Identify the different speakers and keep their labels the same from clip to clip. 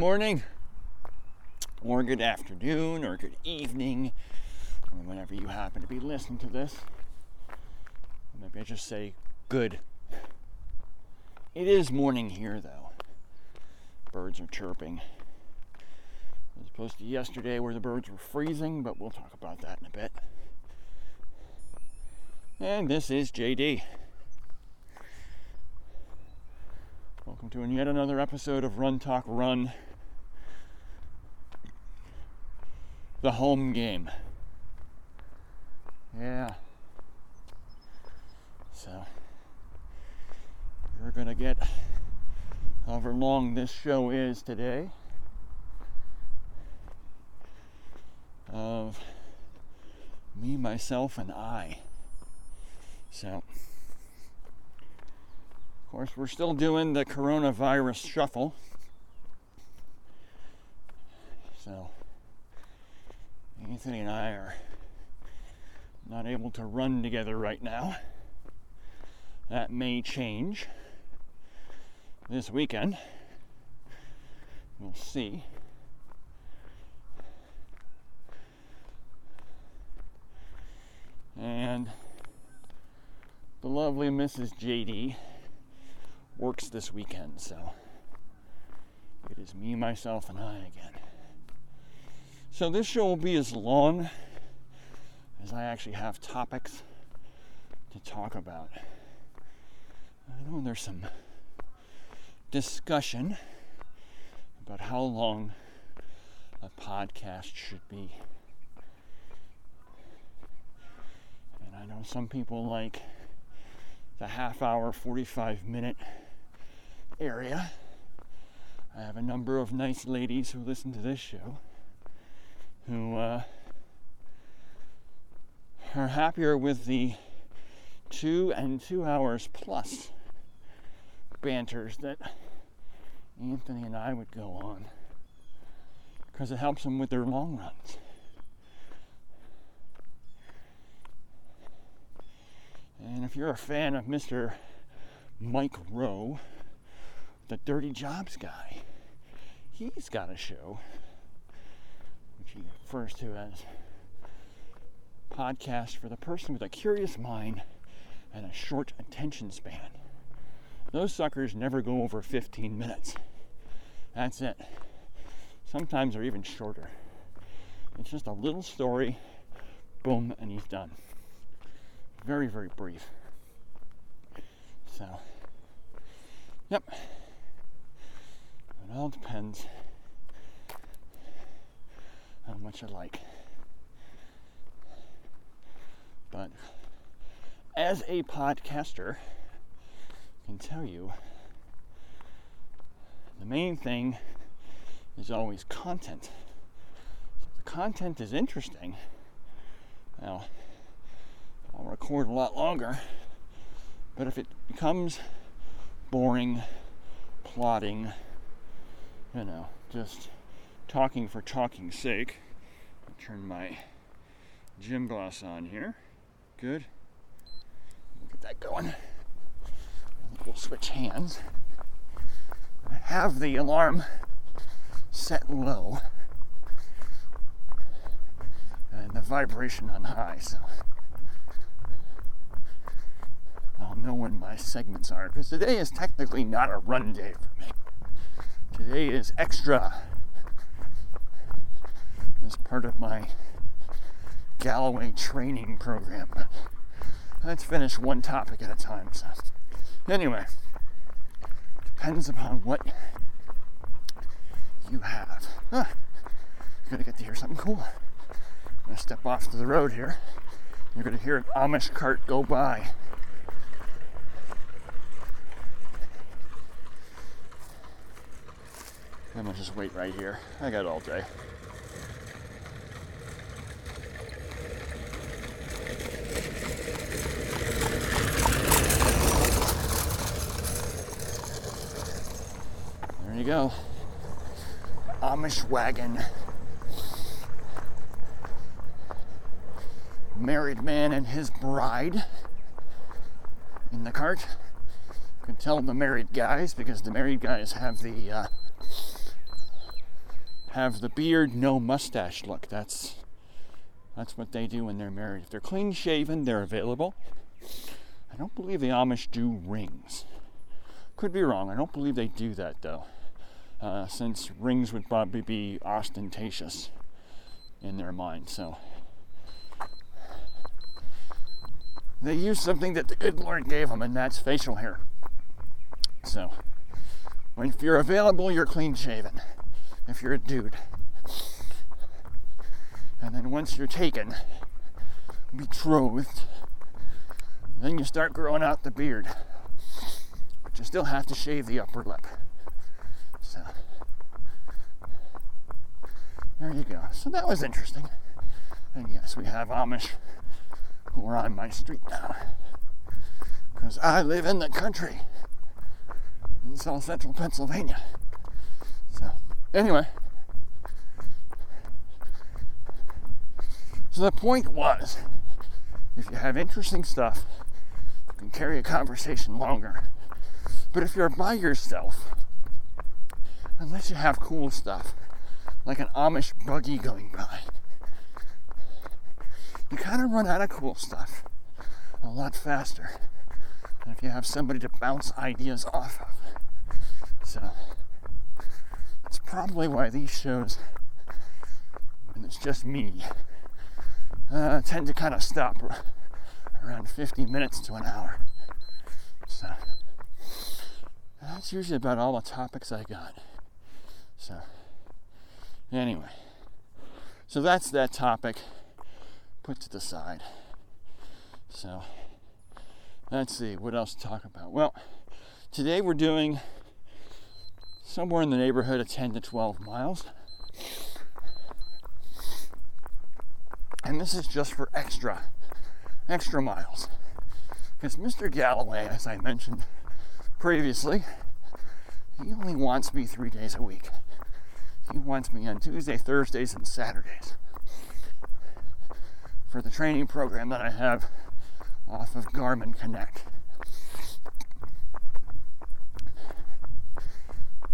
Speaker 1: morning, or good afternoon, or good evening, or whenever you happen to be listening to this. Maybe I just say good. It is morning here, though. Birds are chirping. As opposed to yesterday where the birds were freezing, but we'll talk about that in a bit. And this is JD. Welcome to yet another episode of Run Talk Run. The home game. Yeah. So, we're going to get however long this show is today of me, myself, and I. So, of course, we're still doing the coronavirus shuffle. So, Anthony and I are not able to run together right now. That may change this weekend. We'll see. And the lovely Mrs. JD works this weekend, so it is me, myself, and I again. So this show will be as long as I actually have topics to talk about. I know there's some discussion about how long a podcast should be. And I know some people like the half hour, 45 minute area. I have a number of nice ladies who listen to this show who uh, are happier with the two and two hours plus banters that Anthony and I would go on because it helps them with their long runs. And if you're a fan of Mr. Mike Rowe, the Dirty Jobs guy. He's got a show, refers to as podcast for the person with a curious mind and a short attention span. Those suckers never go over 15 minutes. That's it. Sometimes they're even shorter. It's just a little story, boom, and he's done. Very, very brief. So, yep. It all depends how much I like. But as a podcaster, I can tell you the main thing is always content. If the content is interesting, now I'll record a lot longer. But if it becomes boring, plotting, you know, just talking for talking's sake. I'll turn my Gymboss on here. Good. Get that going. We'll switch hands. I have the alarm set low and the vibration on high, so I'll know when my segments are because today is technically not a run day for me. Today is extra as part of my Galloway training program. Let's finish one topic at a time. So, anyway, depends upon what you have. Huh. You're gonna get to hear something cool. I'm gonna step off to the road here. You're gonna hear an Amish cart go by. I'm gonna just wait right here. I got all day. You go. Amish wagon. Married man and his bride in the cart. You can tell the married guys because the married guys have the uh, have the beard, no mustache look. That's that's what they do when they're married. If they're clean shaven, they're available. I don't believe the Amish do rings. Could be wrong. I don't believe they do that though, uh, since rings would probably be ostentatious in their mind. So they use something that the good Lord gave them, and that's facial hair. So if you're available, you're clean shaven. If you're a dude. And then once you're taken, betrothed, then you start growing out the beard. But you still have to shave the upper lip. So there you go. So that was interesting. And yes, we have Amish who are on my street now. Because I live in the country in south central Pennsylvania. So, anyway. So the point was if you have interesting stuff, you can carry a conversation longer. But if you're by yourself, unless you have cool stuff, like an Amish buggy going by, you kind of run out of cool stuff a lot faster than if you have somebody to bounce ideas off of. So, it's probably why these shows, when it's just me, uh, tend to kind of stop around 50 minutes to an hour. So that's usually about all the topics I got. So anyway, so that's that topic put to the side. So let's see what else to talk about. Well, today we're doing somewhere in the neighborhood of 10 to 12 miles. And this is just for extra, extra miles. Because Mr. Galloway, as I mentioned previously, he only wants me three days a week. He wants me on Tuesday, Thursdays, and Saturdays for the training program that I have off of Garmin Connect.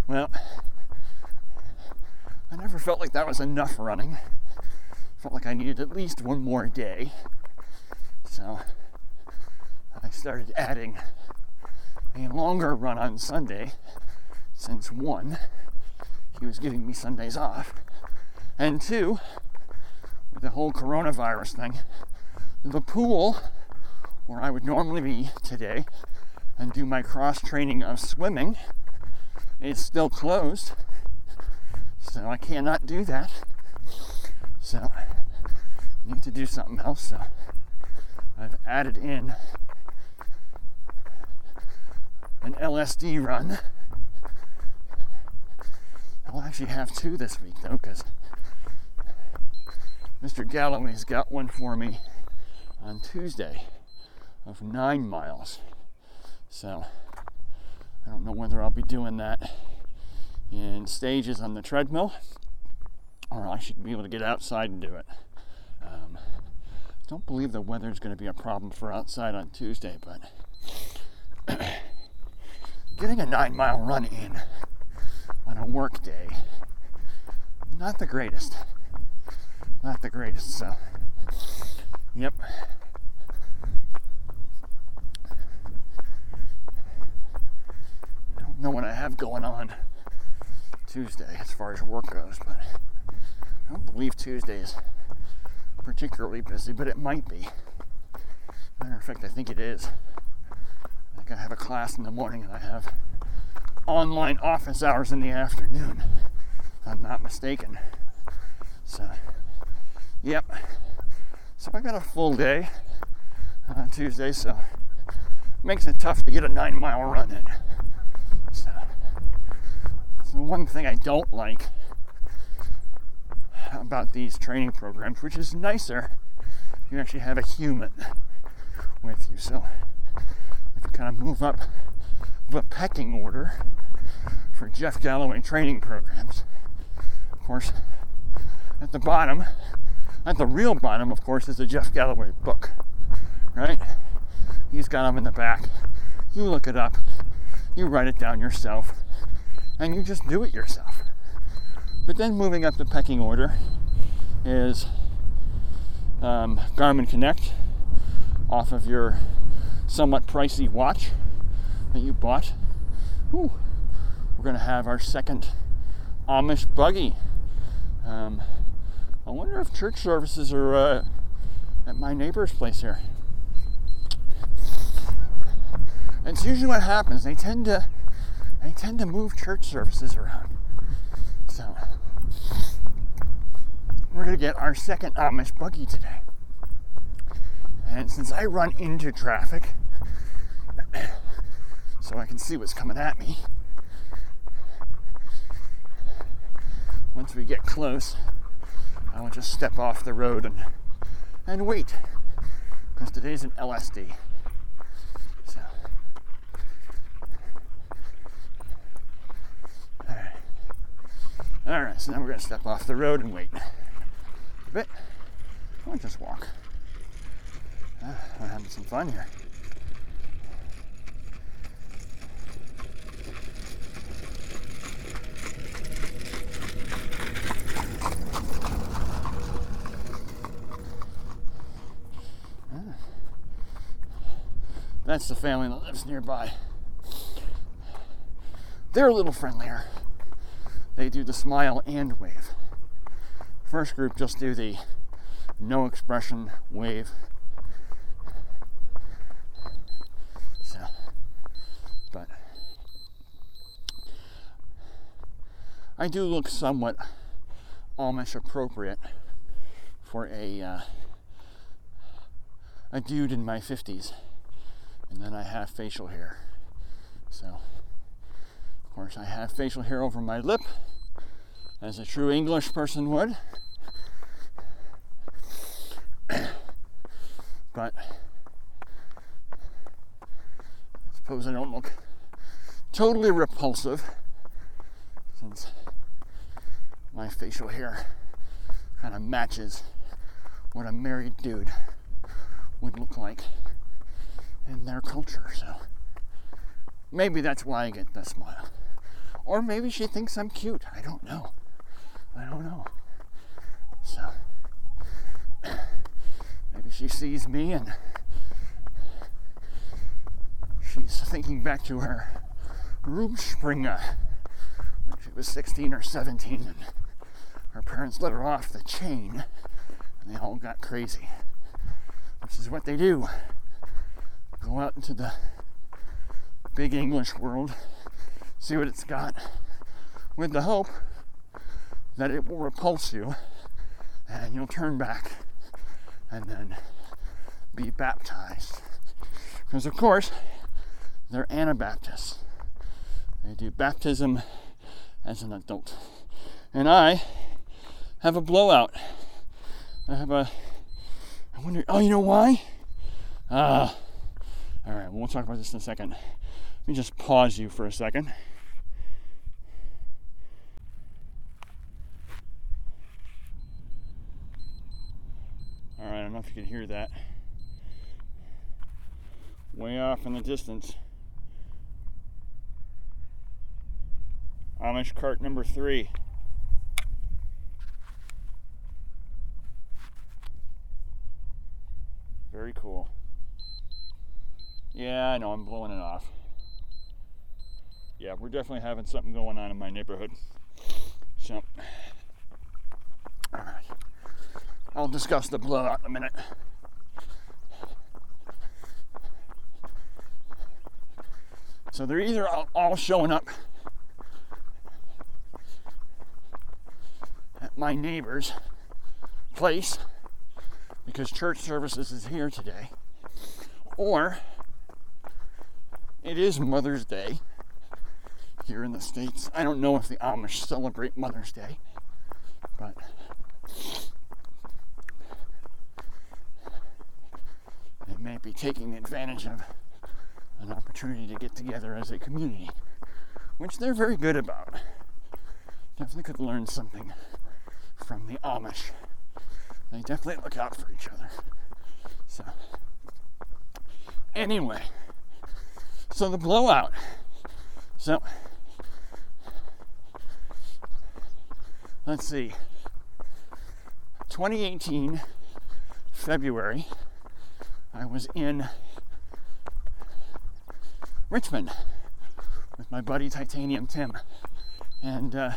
Speaker 1: Well, I never felt like that was enough running felt like I needed at least one more day. So I started adding a longer run on Sunday since one, he was giving me Sundays off, and two, the whole coronavirus thing, the pool where I would normally be today and do my cross training of swimming is still closed. So I cannot do that. So need to do something else. So I've added in an LSD run. I'll actually have two this week though, because Mr. Galloway's got one for me on Tuesday of nine miles. So I don't know whether I'll be doing that in stages on the treadmill or I should be able to get outside and do it. Um, don't believe the weather is going to be a problem for outside on Tuesday, but getting a nine mile run in on a work day, not the greatest. Not the greatest, so, yep. I don't know what I have going on Tuesday as far as work goes, but I don't believe Tuesdays particularly busy, but it might be. Matter of fact, I think it is. I think I have a class in the morning and I have online office hours in the afternoon. I'm not mistaken. So, yep. So I got a full day on Tuesday, so makes it tough to get a nine mile run in. So, so one thing I don't like about these training programs, which is nicer if you actually have a human with you. So if you kind of move up the pecking order for Jeff Galloway training programs, of course, at the bottom, at the real bottom, of course, is the Jeff Galloway book, right? He's got them in the back. You look it up, you write it down yourself, and you just do it yourself But then moving up the pecking order is um, Garmin Connect off of your somewhat pricey watch that you bought. Ooh, we're going to have our second Amish buggy. Um, I wonder if church services are uh, at my neighbor's place here. It's usually what happens. They tend to they tend to move church services around. So we're gonna get our second Amish buggy today. And since I run into traffic, so I can see what's coming at me, once we get close, I will just step off the road and, and wait. Because today's an LSD. So. Alright. Alright, so now we're to step off the road and wait. A bit. I'll just walk. Uh, I'm having some fun here. That's the family that lives nearby. They're a little friendlier. They do the smile and wave. First group just do the no expression wave. So, but I do look somewhat Amish appropriate for a uh, a dude in my 50s and then I have facial hair. So, of course, I have facial hair over my lip, as a true English person would. but I suppose I don't look totally repulsive since my facial hair kind of matches what a married dude would look like in their culture. So maybe that's why I get the smile. Or maybe she thinks I'm cute. I don't know. I don't know. So maybe she sees me and she's thinking back to her Rumspringa uh, when she was 16 or 17 and her parents let her off the chain and they all got crazy. This is what they do go out into the big English world, see what it's got, with the hope that it will repulse you and you'll turn back and then be baptized. Because, of course, they're Anabaptists. They do baptism as an adult. And I have a blowout. I have a. I wonder. Oh, you know why? Ah. Uh, all right, well, talk about this in a second. Let me just pause you for a second. All right, I don't know if you can hear that. Way off in the distance. Amish cart number three. Very cool. Yeah, I know, I'm blowing it off. Yeah, we're definitely having something going on in my neighborhood. So, alright. I'll discuss the blowout in a minute. So they're either all showing up at my neighbor's place because church services is here today, or it is Mother's Day here in the States. I don't know if the Amish celebrate Mother's Day, but they may be taking advantage of an opportunity to get together as a community, which they're very good about. Definitely could learn something from the Amish. They definitely look out for each other. So, anyway. So the blowout. So let's see, 2018, February, I was in Richmond with my buddy Titanium Tim. And uh,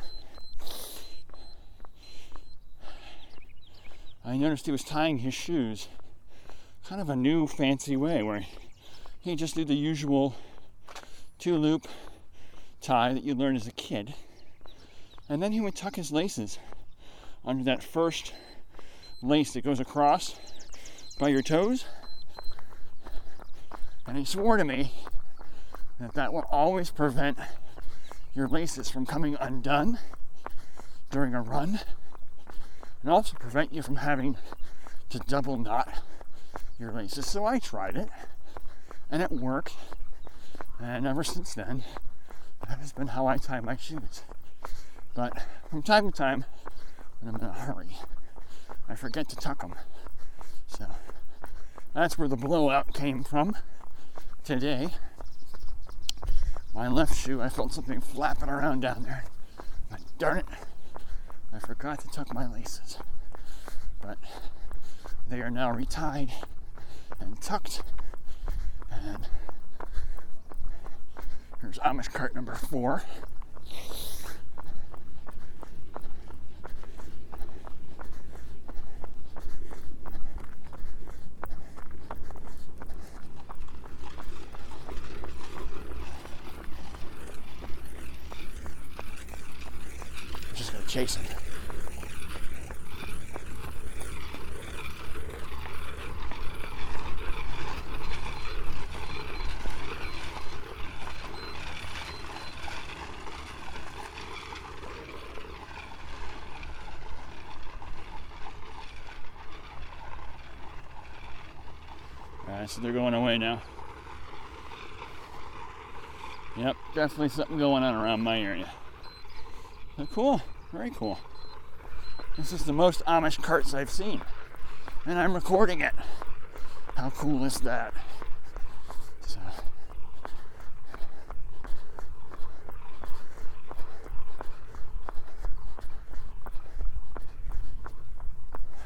Speaker 1: I noticed he was tying his shoes kind of a new fancy way where he just did the usual two loop tie that you learned as a kid. And then he would tuck his laces under that first lace that goes across by your toes. And he swore to me that that will always prevent your laces from coming undone during a run and also prevent you from having to double knot your laces. So I tried it and it worked. And ever since then, that has been how I tie my shoes. But from time to time, when I'm in a hurry, I forget to tuck them. So that's where the blowout came from today. My left shoe, I felt something flapping around down there. But darn it, I forgot to tuck my laces. But they are now retied and tucked. And here's Amish cart number four. just gonna chase him. So they're going away now. Yep, definitely something going on around my area. But cool, very cool. This is the most Amish carts I've seen. And I'm recording it. How cool is that? So.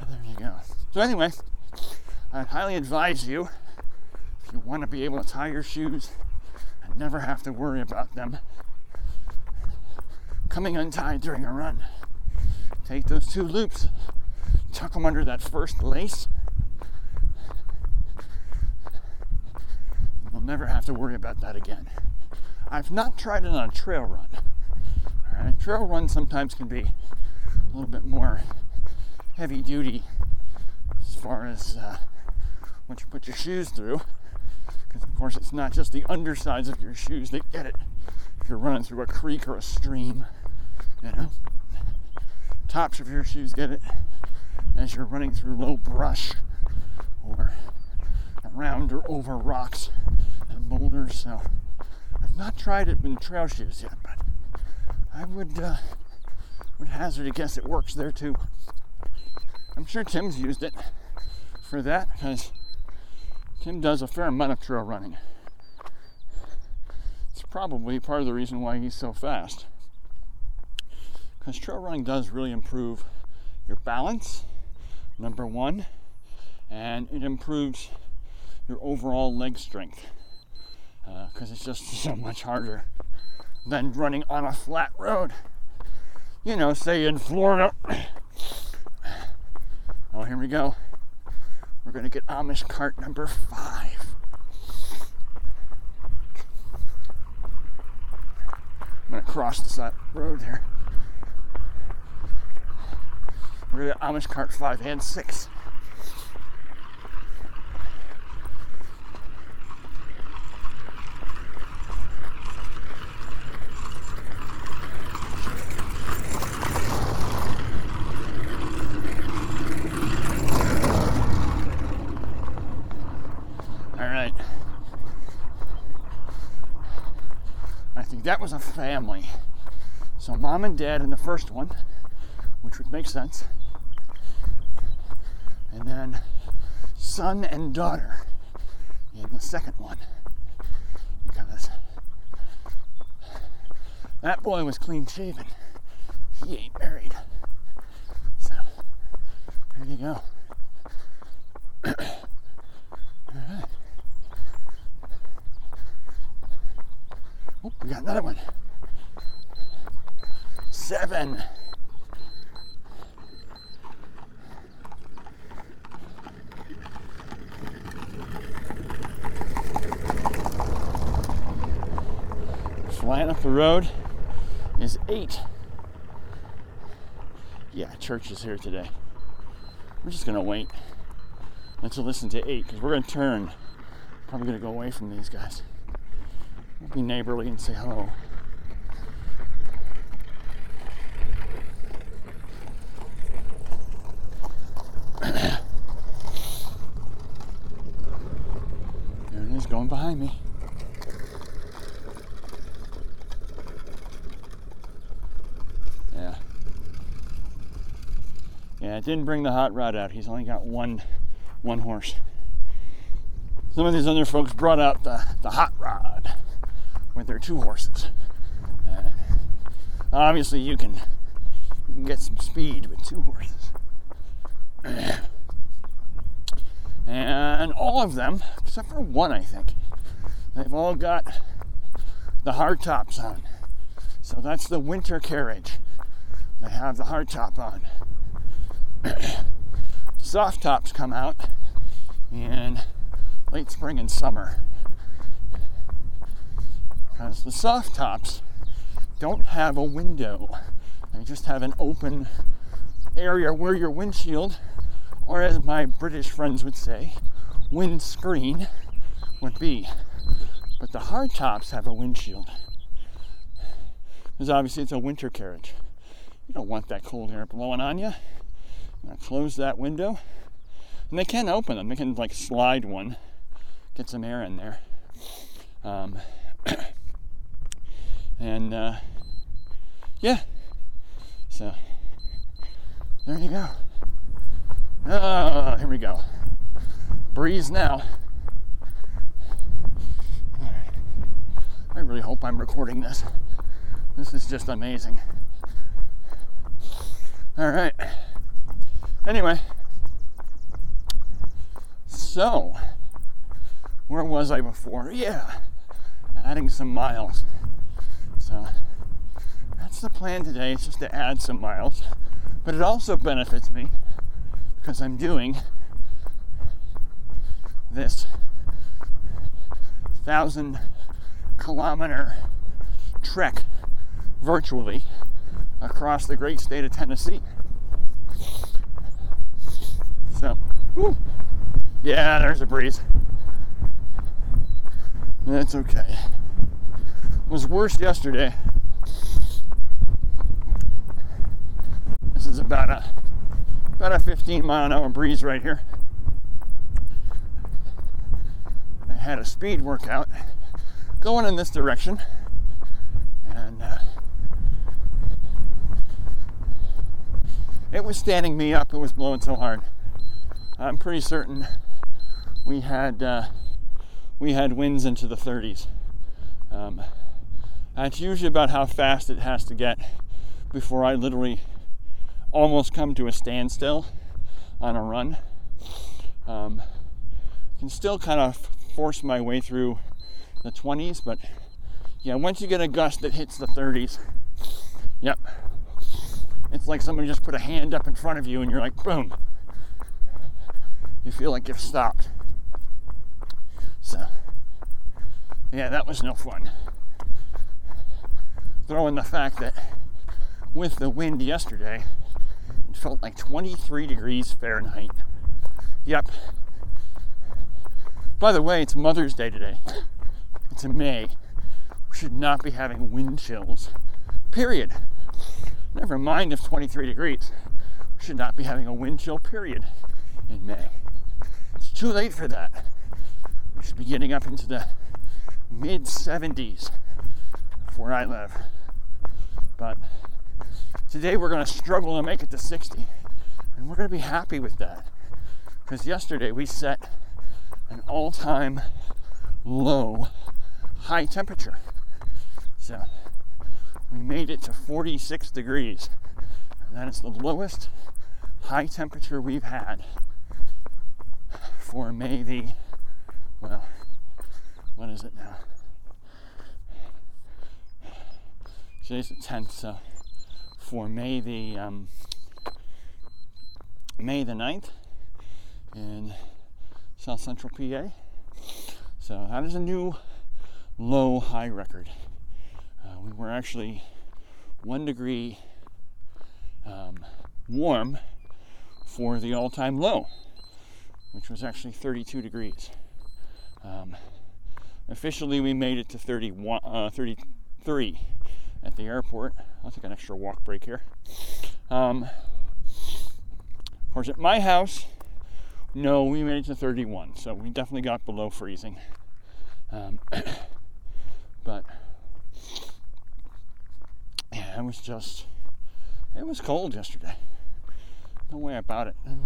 Speaker 1: There you go. So anyway, I highly advise you you want to be able to tie your shoes and never have to worry about them coming untied during a run. Take those two loops, tuck them under that first lace. You'll never have to worry about that again. I've not tried it on a trail run. All right, trail run sometimes can be a little bit more heavy duty as far as uh, what you put your shoes through. Because, of course, it's not just the undersides of your shoes that get it. If you're running through a creek or a stream, you know, tops of your shoes get it as you're running through low brush or around or over rocks and boulders. So, I've not tried it in trail shoes yet, but I would uh, would hazard a guess it works there too. I'm sure Tim's used it for that because Tim does a fair amount of trail running. It's probably part of the reason why he's so fast. Because trail running does really improve your balance, number one, and it improves your overall leg strength because uh, it's just so much harder than running on a flat road. You know, say in Florida. Oh, here we go. We're going to get Amish cart number five. I'm going to cross the road there. We're going to get Amish cart five and six. That was a family. So mom and dad in the first one, which would make sense. And then son and daughter in the second one. Because that boy was clean shaven. He ain't married. So there you go. All right. Oh, we got another one. Seven. Flying up the road is eight. Yeah, church is here today. We're just gonna wait until listen to eight because we're gonna turn. Probably gonna go away from these guys. Be neighborly and say hello. there it is going behind me. Yeah. Yeah, it didn't bring the hot rod out. He's only got one one horse. Some of these other folks brought out the, the hot rod with their two horses. Uh, obviously, you can, you can get some speed with two horses. And all of them, except for one, I think, they've all got the hard tops on. So that's the winter carriage. They have the hard top on. Soft tops come out in late spring and summer. Because the soft tops don't have a window, they just have an open area where your windshield, or as my British friends would say, windscreen, would be. But the hard tops have a windshield. Because obviously it's a winter carriage. You don't want that cold air blowing on you. Now close that window. And they can open them. They can like slide one, get some air in there. Um, and uh, yeah, so there you go. Oh, here we go. Breeze now. I really hope I'm recording this. This is just amazing. All right. Anyway, so where was I before? Yeah, adding some miles. So uh, that's the plan today, is just to add some miles. But it also benefits me because I'm doing this thousand kilometer trek virtually across the great state of Tennessee. So, whew. yeah, there's a breeze. That's okay. Was worse yesterday. This is about a about a 15 mile an hour breeze right here. I had a speed workout going in this direction, and uh, it was standing me up. It was blowing so hard. I'm pretty certain we had uh, we had winds into the 30s. Um, that's usually about how fast it has to get before I literally almost come to a standstill on a run. Um, can still kind of force my way through the 20s, but yeah, once you get a gust that hits the 30s, yep, it's like somebody just put a hand up in front of you and you're like, boom. You feel like you've stopped. So, yeah, that was no fun. Throw in the fact that with the wind yesterday, it felt like 23 degrees Fahrenheit. Yep. By the way, it's Mother's Day today. It's in May. We should not be having wind chills. Period. Never mind if 23 degrees. We should not be having a wind chill, period, in May. It's too late for that. We should be getting up into the mid 70s where I live. But today we're going to struggle to make it to 60. And we're going to be happy with that. Because yesterday we set an all time low high temperature. So we made it to 46 degrees. And that is the lowest high temperature we've had for May the, well, what is it now? Today's the 10th, so for May the, um, May the 9th in South Central PA. So that is a new low high record. Uh, we were actually one degree um, warm for the all time low, which was actually 32 degrees. Um, officially, we made it to 31, uh, 33 at the airport. I'll take an extra walk break here. Um, of course, at my house, no, we made it to 31, so we definitely got below freezing. Um, but yeah, it was just, it was cold yesterday. No way about it. It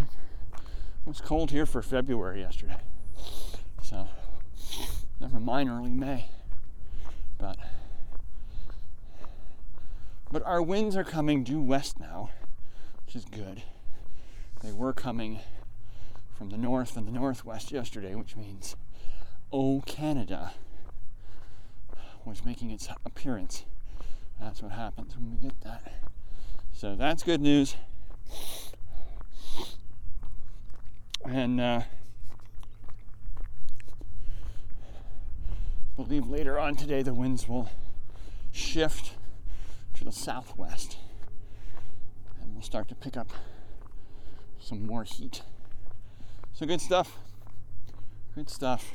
Speaker 1: was cold here for February yesterday. So, never mind early May. But, but our winds are coming due west now, which is good. They were coming from the north and the northwest yesterday, which means Oh Canada was making its appearance. That's what happens when we get that. So that's good news. And uh, believe later on today the winds will shift to the southwest and we'll start to pick up some more heat. So good stuff. Good stuff.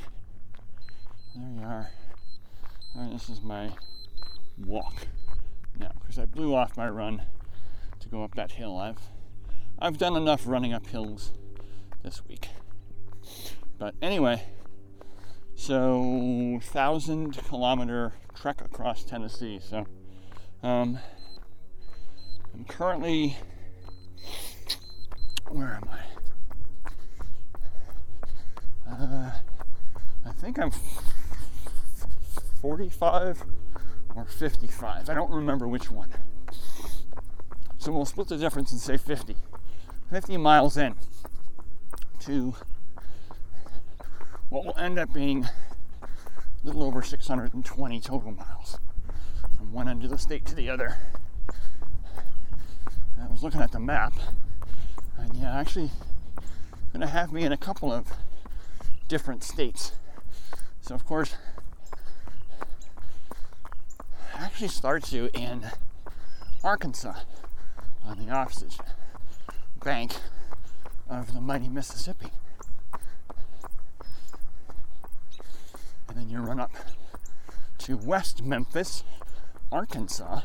Speaker 1: There we are. All right, this is my walk now because I blew off my run to go up that hill. I've I've done enough running up hills this week. But anyway, so thousand kilometer trek across Tennessee. So um, I'm currently where am I? Uh, I think I'm 45 or 55. I don't remember which one. So we'll split the difference and say 50. 50 miles in to what will end up being a little over 620 total miles from one end of the state to the other. I was looking at the map, and yeah, actually, to have me in a couple of different states. So, of course, actually starts you in Arkansas on the opposite bank of the mighty Mississippi. And then you run up to West Memphis, Arkansas,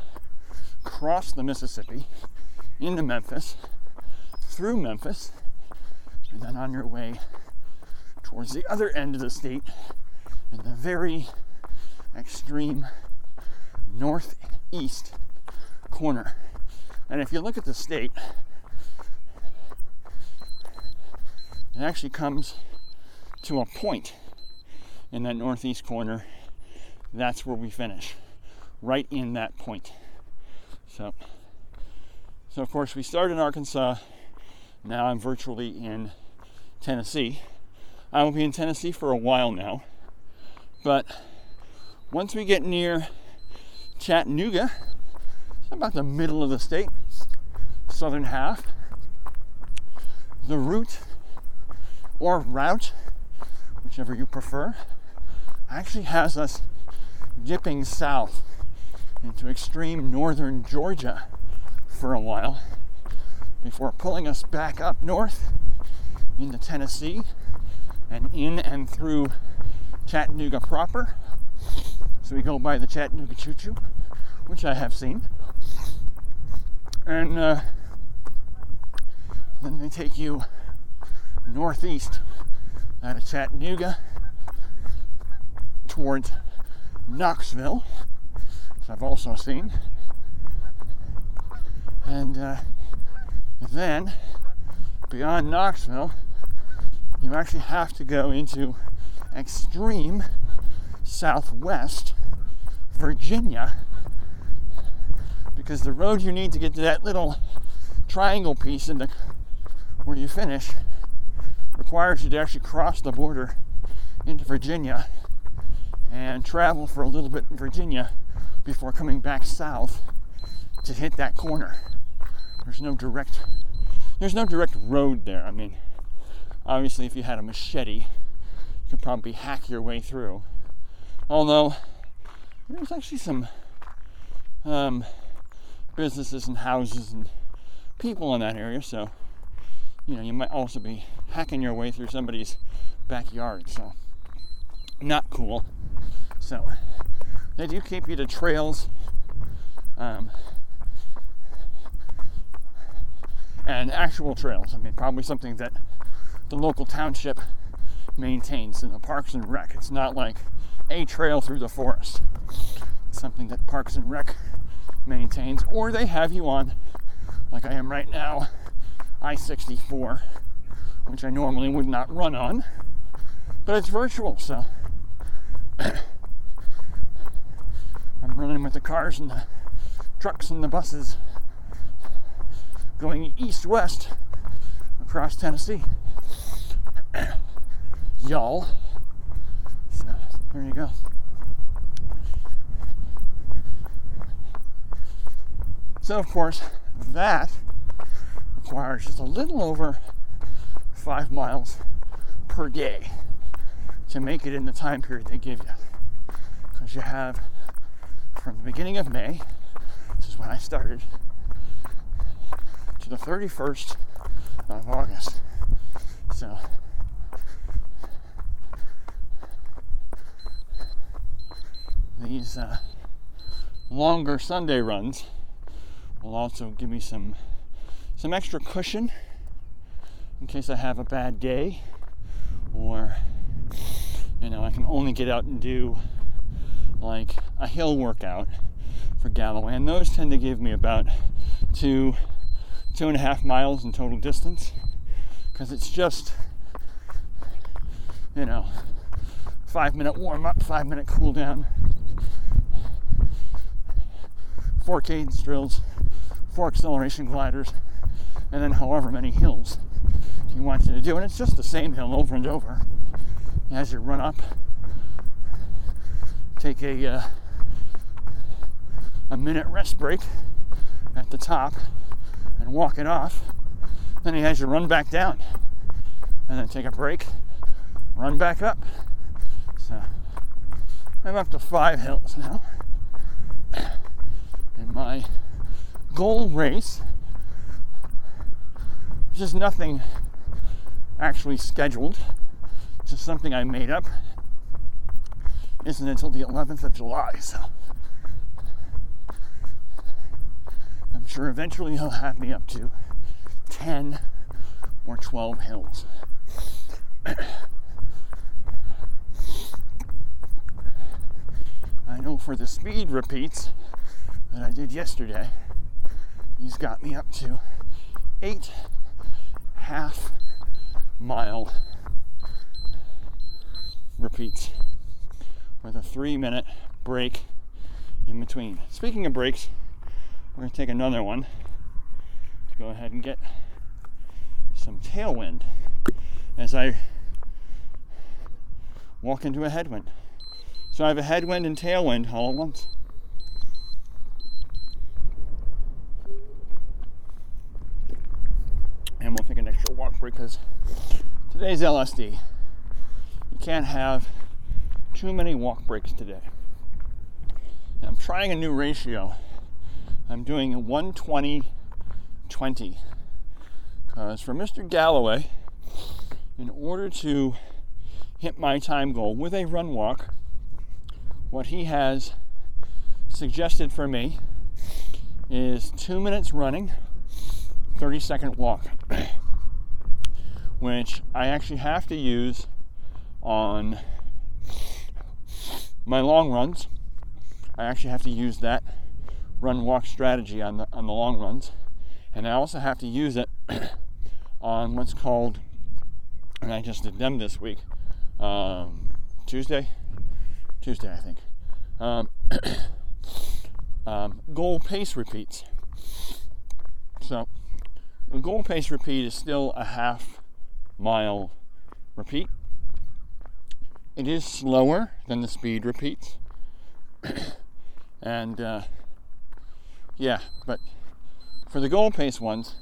Speaker 1: cross the Mississippi into Memphis, through Memphis, and then on your way towards the other end of the state in the very extreme northeast corner. And if you look at the state, it actually comes to a point in that northeast corner. That's where we finish, right in that point. So, so of course, we started in Arkansas. Now I'm virtually in Tennessee. I will be in Tennessee for a while now. But once we get near Chattanooga, about the middle of the state, southern half, the route or route, whichever you prefer, actually has us dipping south into extreme northern Georgia for a while before pulling us back up north into Tennessee and in and through Chattanooga proper. So we go by the Chattanooga Choo Choo, which I have seen. And uh, then they take you northeast out of Chattanooga towards Knoxville, I've also seen. And uh, then beyond Knoxville, you actually have to go into extreme southwest Virginia because the road you need to get to that little triangle piece in the where you finish requires you to actually cross the border into Virginia and travel for a little bit in Virginia before coming back south to hit that corner. There's no direct there's no direct road there. I mean, obviously if you had a machete, you could probably hack your way through. Although there's actually some um, businesses and houses and people in that area, so you know you might also be hacking your way through somebody's backyard. So not cool. So they do keep you to trails. Um, and actual trails. I mean, probably something that the local township maintains in the Parks and Rec. It's not like a trail through the forest. It's something that Parks and Rec maintains, or they have you on, like I am right now, I 64, which I normally would not run on, but it's virtual, so running with the cars and the trucks and the buses going east west across Tennessee. Y'all. So there you go. So, of course, that requires just a little over five miles per day to make it in the time period they give you. Because you have from the beginning of May, this is when I started, to the 31st of August. So, these uh, longer Sunday runs will also give me some some extra cushion in case I have a bad day or you know I can only get out and do like a hill workout for Galloway and those tend to give me about two two and a half miles in total distance because it's just you know five minute warm up five minute cool down four cadence drills four acceleration gliders, and then however many hills you want you to do. And it's just the same hill over and over. As you run up, take a uh, a minute rest break at the top and walk it off. Then he has you run back down and then take a break, run back up. So I'm up to five hills now. And my goal race, is nothing actually scheduled, It's just something I made up, isn't until the 11th of July. So I'm sure eventually he'll have me up to 10 or 12 hills. I know for the speed repeats that I did yesterday, he's got me up to eight half mile repeats with a three minute break in between. Speaking of breaks, we're going to take another one to go ahead and get some tailwind as I walk into a headwind. So I have a headwind and tailwind all at once. and we'll take an extra walk break because today's LSD. You can't have too many walk breaks today. And I'm trying a new ratio. I'm doing a 120 20. Because uh, for Mr. Galloway, in order to hit my time goal with a run walk, what he has suggested for me is two minutes running 30 second walk, which I actually have to use on my long runs. I actually have to use that run walk strategy on the, on the long runs. And I also have to use it on what's called, and I just did them this week, um, Tuesday, Tuesday, I think. Um, um, goal pace repeats. So goal pace repeat is still a half mile repeat. It is slower than the speed repeats. and uh, yeah, but for the goal pace ones,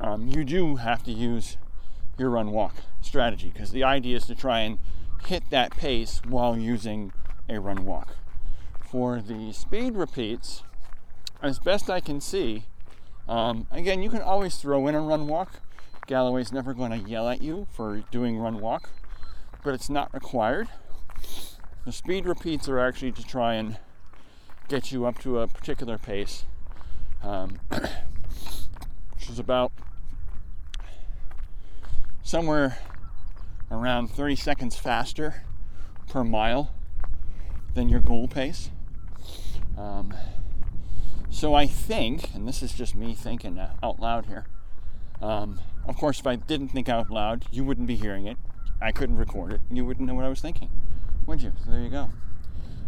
Speaker 1: um, you do have to use your run walk strategy because the idea is to try and hit that pace while using a run walk. For the speed repeats, as best I can see, um, again, you can always throw in a run walk. Galloway's never going to yell at you for doing run walk, but it's not required. The speed repeats are actually to try and get you up to a particular pace, um, which is about somewhere around 30 seconds faster per mile than your goal pace. Um, so I think, and this is just me thinking out loud here. Um, of course, if I didn't think out loud, you wouldn't be hearing it. I couldn't record it. You wouldn't know what I was thinking, would you? So there you go.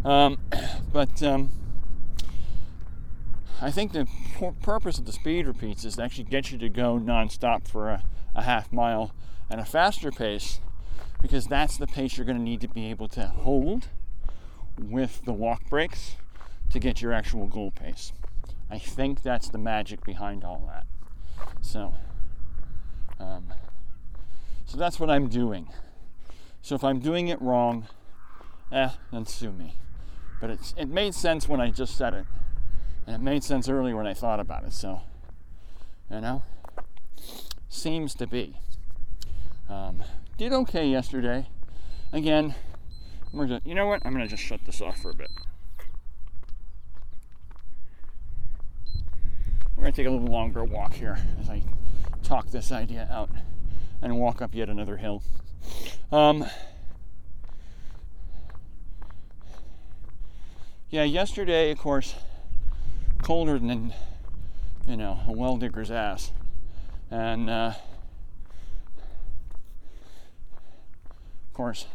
Speaker 1: Um, but um, I think the purpose of the speed repeats is to actually get you to go nonstop for a, a half mile at a faster pace because that's the pace you're going to need to be able to hold with the walk breaks to get your actual goal pace. I think that's the magic behind all that. So, um, so that's what I'm doing. So if I'm doing it wrong, eh, then sue me. But it's, it made sense when I just said it, and it made sense earlier when I thought about it. So, you know, seems to be. Um, did okay yesterday. Again, we're just, you know what? I'm gonna just shut this off for a bit. We're gonna take a little longer walk here as I talk this idea out and walk up yet another hill. Um, yeah, yesterday, of course, colder than you know a well digger's ass, and uh, of course,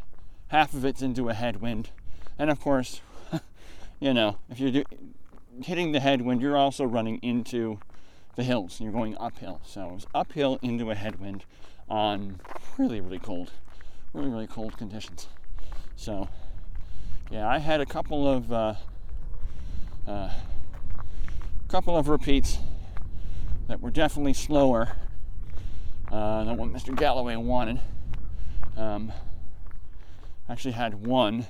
Speaker 1: half of it's into a headwind, and of course, you know if you're do- hitting the headwind, you're also running into the hills. You're going uphill. So it was uphill into a headwind on really, really cold, really, really cold conditions. So, yeah, I had a couple of uh, uh, couple of repeats that were definitely slower uh, than what Mr. Galloway wanted. Um, actually had one,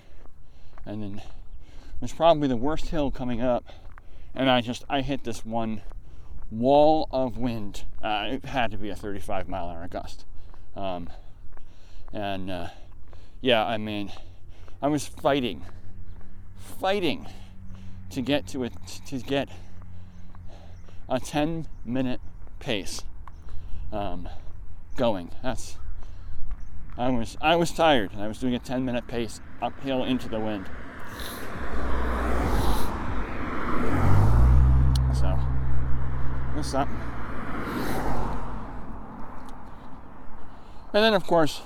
Speaker 1: and then it was probably the worst hill coming up and I just I hit this one wall of wind. Uh, it had to be a 35 mile an hour gust, um, and uh, yeah, I mean, I was fighting, fighting to get to it to get a 10 minute pace um, going. That's I was I was tired and I was doing a 10 minute pace uphill into the wind. Up? And then, of course,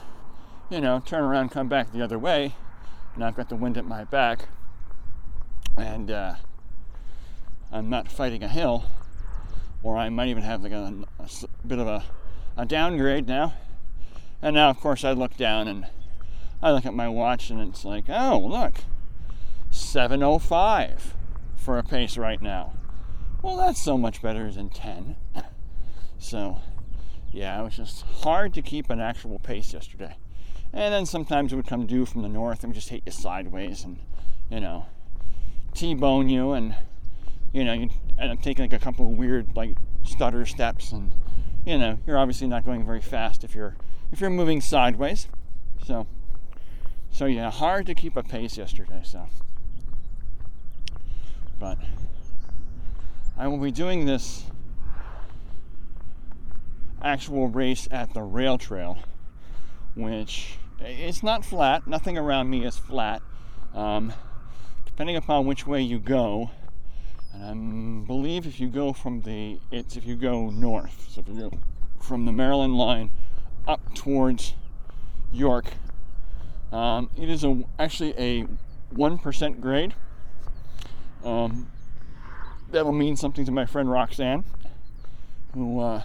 Speaker 1: you know, turn around, come back the other way, and I've got the wind at my back, and uh, I'm not fighting a hill, or I might even have like a, a bit of a, a downgrade now. And now, of course, I look down and I look at my watch, and it's like, oh, look, 7:05 for a pace right now. Well, that's so much better than 10. So, yeah, it was just hard to keep an actual pace yesterday. And then sometimes it would come due from the north and just hit you sideways and, you know, T-bone you and, you know, you end up taking like a couple of weird, like, stutter steps and, you know, you're obviously not going very fast if you're, if you're moving sideways. So, so yeah, hard to keep a pace yesterday, so. But I will be doing this actual race at the rail trail, which it's not flat. Nothing around me is flat. Um, depending upon which way you go, and I believe if you go from the it's if you go north, so if you go from the Maryland line up towards York, um, it is a actually a one percent grade. Um, that'll mean something to my friend Roxanne. who uh,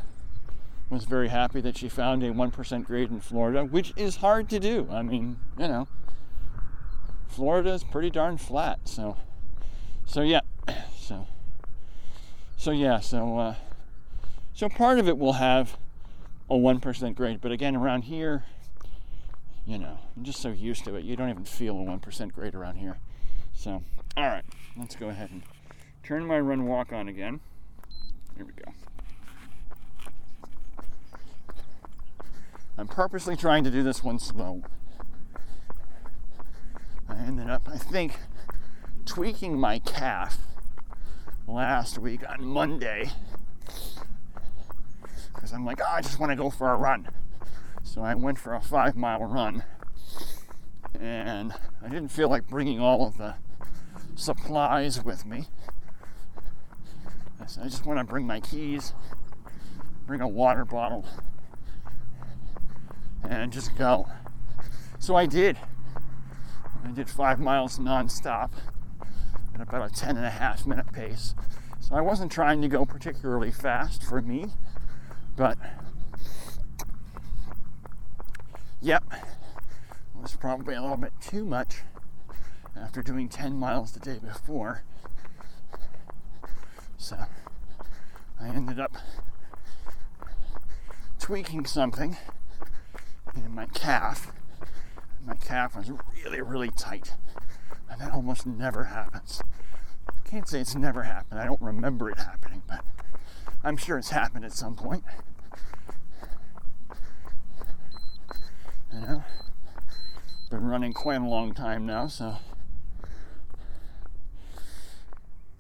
Speaker 1: was very happy that she found a 1% grade in Florida, which is hard to do. I mean, you know, Florida is pretty darn flat. So, so yeah, so, so yeah, so, uh, so part of it will have a 1% grade, but again, around here, you know, I'm just so used to it. You don't even feel a 1% grade around here. So, all right, let's go ahead and turn my run walk on again. Here we go. I'm purposely trying to do this one slow. I ended up, I think, tweaking my calf last week on Monday because I'm like, oh, I just want to go for a run. So I went for a five mile run and I didn't feel like bringing all of the supplies with me. So I just want to bring my keys, bring a water bottle, and just go. So I did. I did five miles nonstop at about a 10 and a half minute pace. So I wasn't trying to go particularly fast for me, but yep, it was probably a little bit too much after doing 10 miles the day before. So I ended up tweaking something in my calf. My calf was really, really tight. And that almost never happens. I can't say it's never happened. I don't remember it happening, but I'm sure it's happened at some point. You know? Been running quite a long time now, so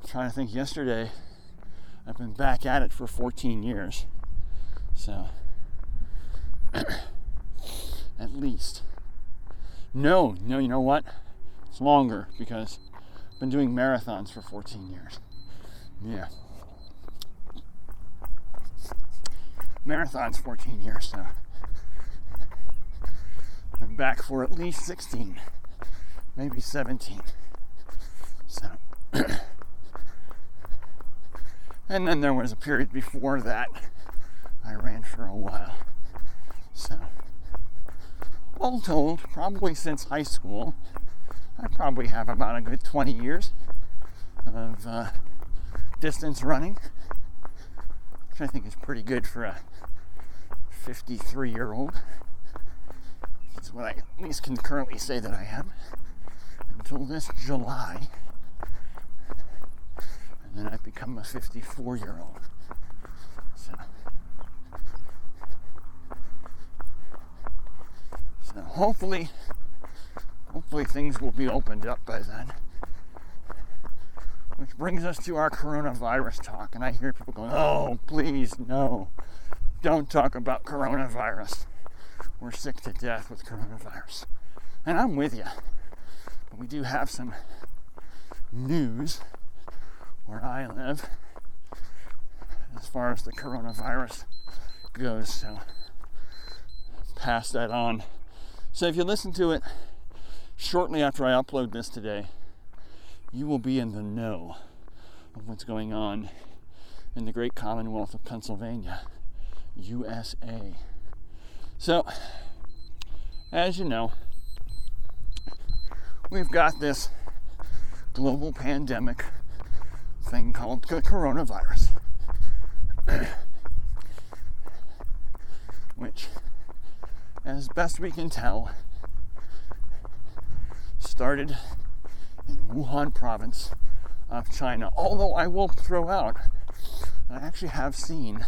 Speaker 1: trying to think yesterday I've been back at it for 14 years. So at least. No, no, you know what? It's longer because I've been doing marathons for 14 years. Yeah. Marathons 14 years, so I'm back for at least 16, maybe 17. So, and then there was a period before that I ran for a while. So, all told, probably since high school, I probably have about a good 20 years of uh, distance running, which I think is pretty good for a 53 year old. That's what I at least can currently say that I am until this July. And then I become a 54 year old. So. So hopefully, hopefully things will be opened up by then. Which brings us to our coronavirus talk, and I hear people going, "Oh, please, no, don't talk about coronavirus. We're sick to death with coronavirus," and I'm with you. But we do have some news where I live as far as the coronavirus goes. So pass that on so if you listen to it shortly after I upload this today, you will be in the know of what's going on in the great Commonwealth of Pennsylvania, USA. So, as you know, we've got this global pandemic thing called the coronavirus, which as best we can tell, started in Wuhan province of China. Although I will throw out, I actually have seen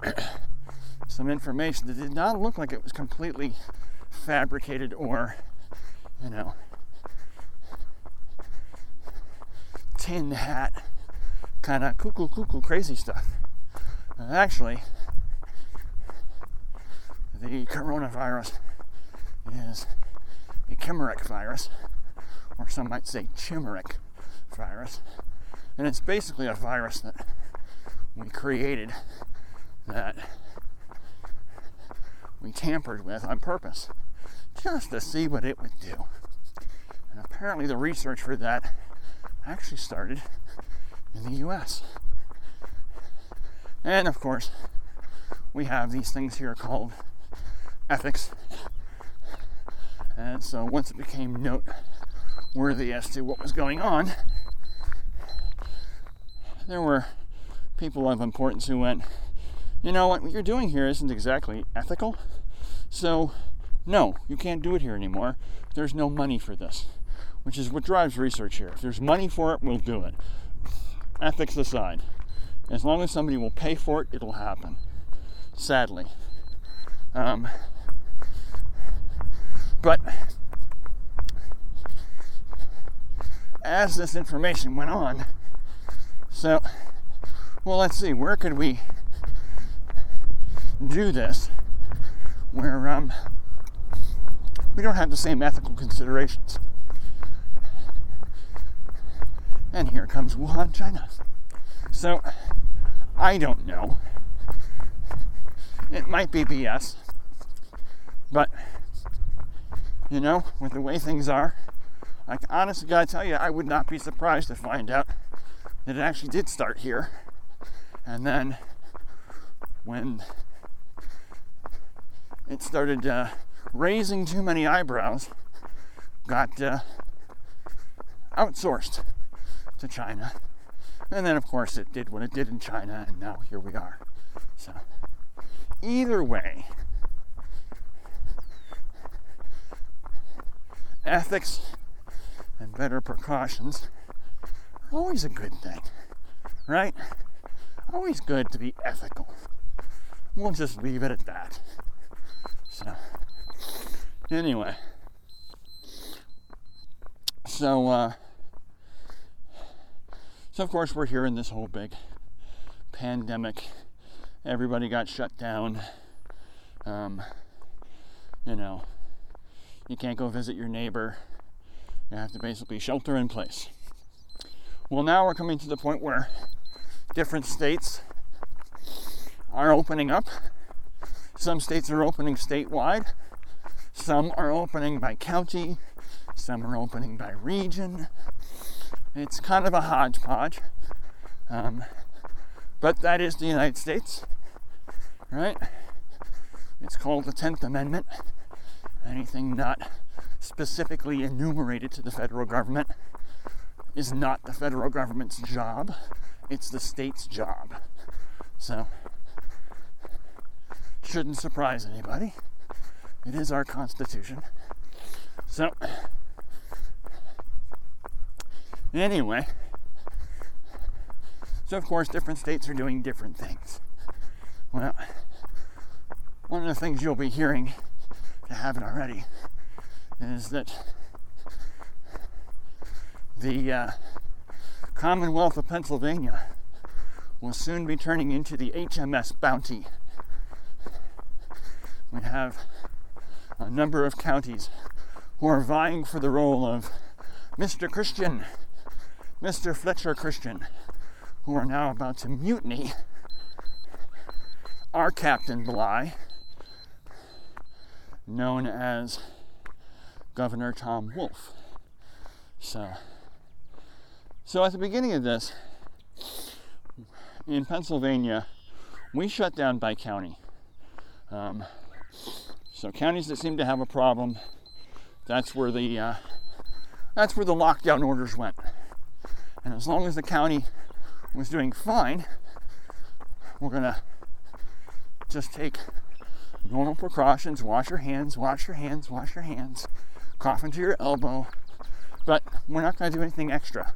Speaker 1: some information that did not look like it was completely fabricated or, you know, tin hat kind of cuckoo cuckoo crazy stuff. And actually, the coronavirus is a chimeric virus, or some might say chimeric virus. And it's basically a virus that we created that we tampered with on purpose just to see what it would do. And apparently, the research for that actually started in the US. And of course, we have these things here called ethics. And so once it became noteworthy as to what was going on, there were people of importance who went, you know what, what you're doing here isn't exactly ethical. So, no, you can't do it here anymore. There's no money for this, which is what drives research here. If there's money for it, we'll do it. Ethics aside, as long as somebody will pay for it, it'll happen. Sadly. Um, but as this information went on, so, well, let's see, where could we do this where um, we don't have the same ethical considerations? And here comes Wuhan, China. So, I don't know. It might be BS, but you know, with the way things are, I honestly gotta tell you, I would not be surprised to find out that it actually did start here. And then when it started uh, raising too many eyebrows, got uh, outsourced to China. And then, of course, it did what it did in China, and now here we are. So, either way, ethics and better precautions are always a good thing, right? Always good to be ethical. We'll just leave it at that. So, anyway, so, uh, so of course, we're here in this whole big pandemic. Everybody got shut down. Um, you know, you can't go visit your neighbor. You have to basically shelter in place. Well, now we're coming to the point where different states are opening up. Some states are opening statewide, some are opening by county, some are opening by region. It's kind of a hodgepodge. Um, but that is the United States, right? It's called the 10th Amendment. Anything not specifically enumerated to the federal government is not the federal government's job, it's the state's job. So, shouldn't surprise anybody. It is our Constitution. So, anyway, so of course, different states are doing different things. Well, one of the things you'll be hearing, if you haven't already, is that the uh, Commonwealth of Pennsylvania will soon be turning into the HMS Bounty. We have a number of counties who are vying for the role of Mr. Christian, Mr. Fletcher Christian, who are now about to mutiny our Captain Bligh, known as Governor Tom Wolf. So, so at the beginning of this, in Pennsylvania, we shut down by county. Um, so counties that seem to have a problem, that's where the uh, that's where the lockdown orders went. And as long as the county was doing fine, we're gonna just take normal precautions, wash your hands, wash your hands, wash your hands, cough into your elbow, but we're not going to do anything extra.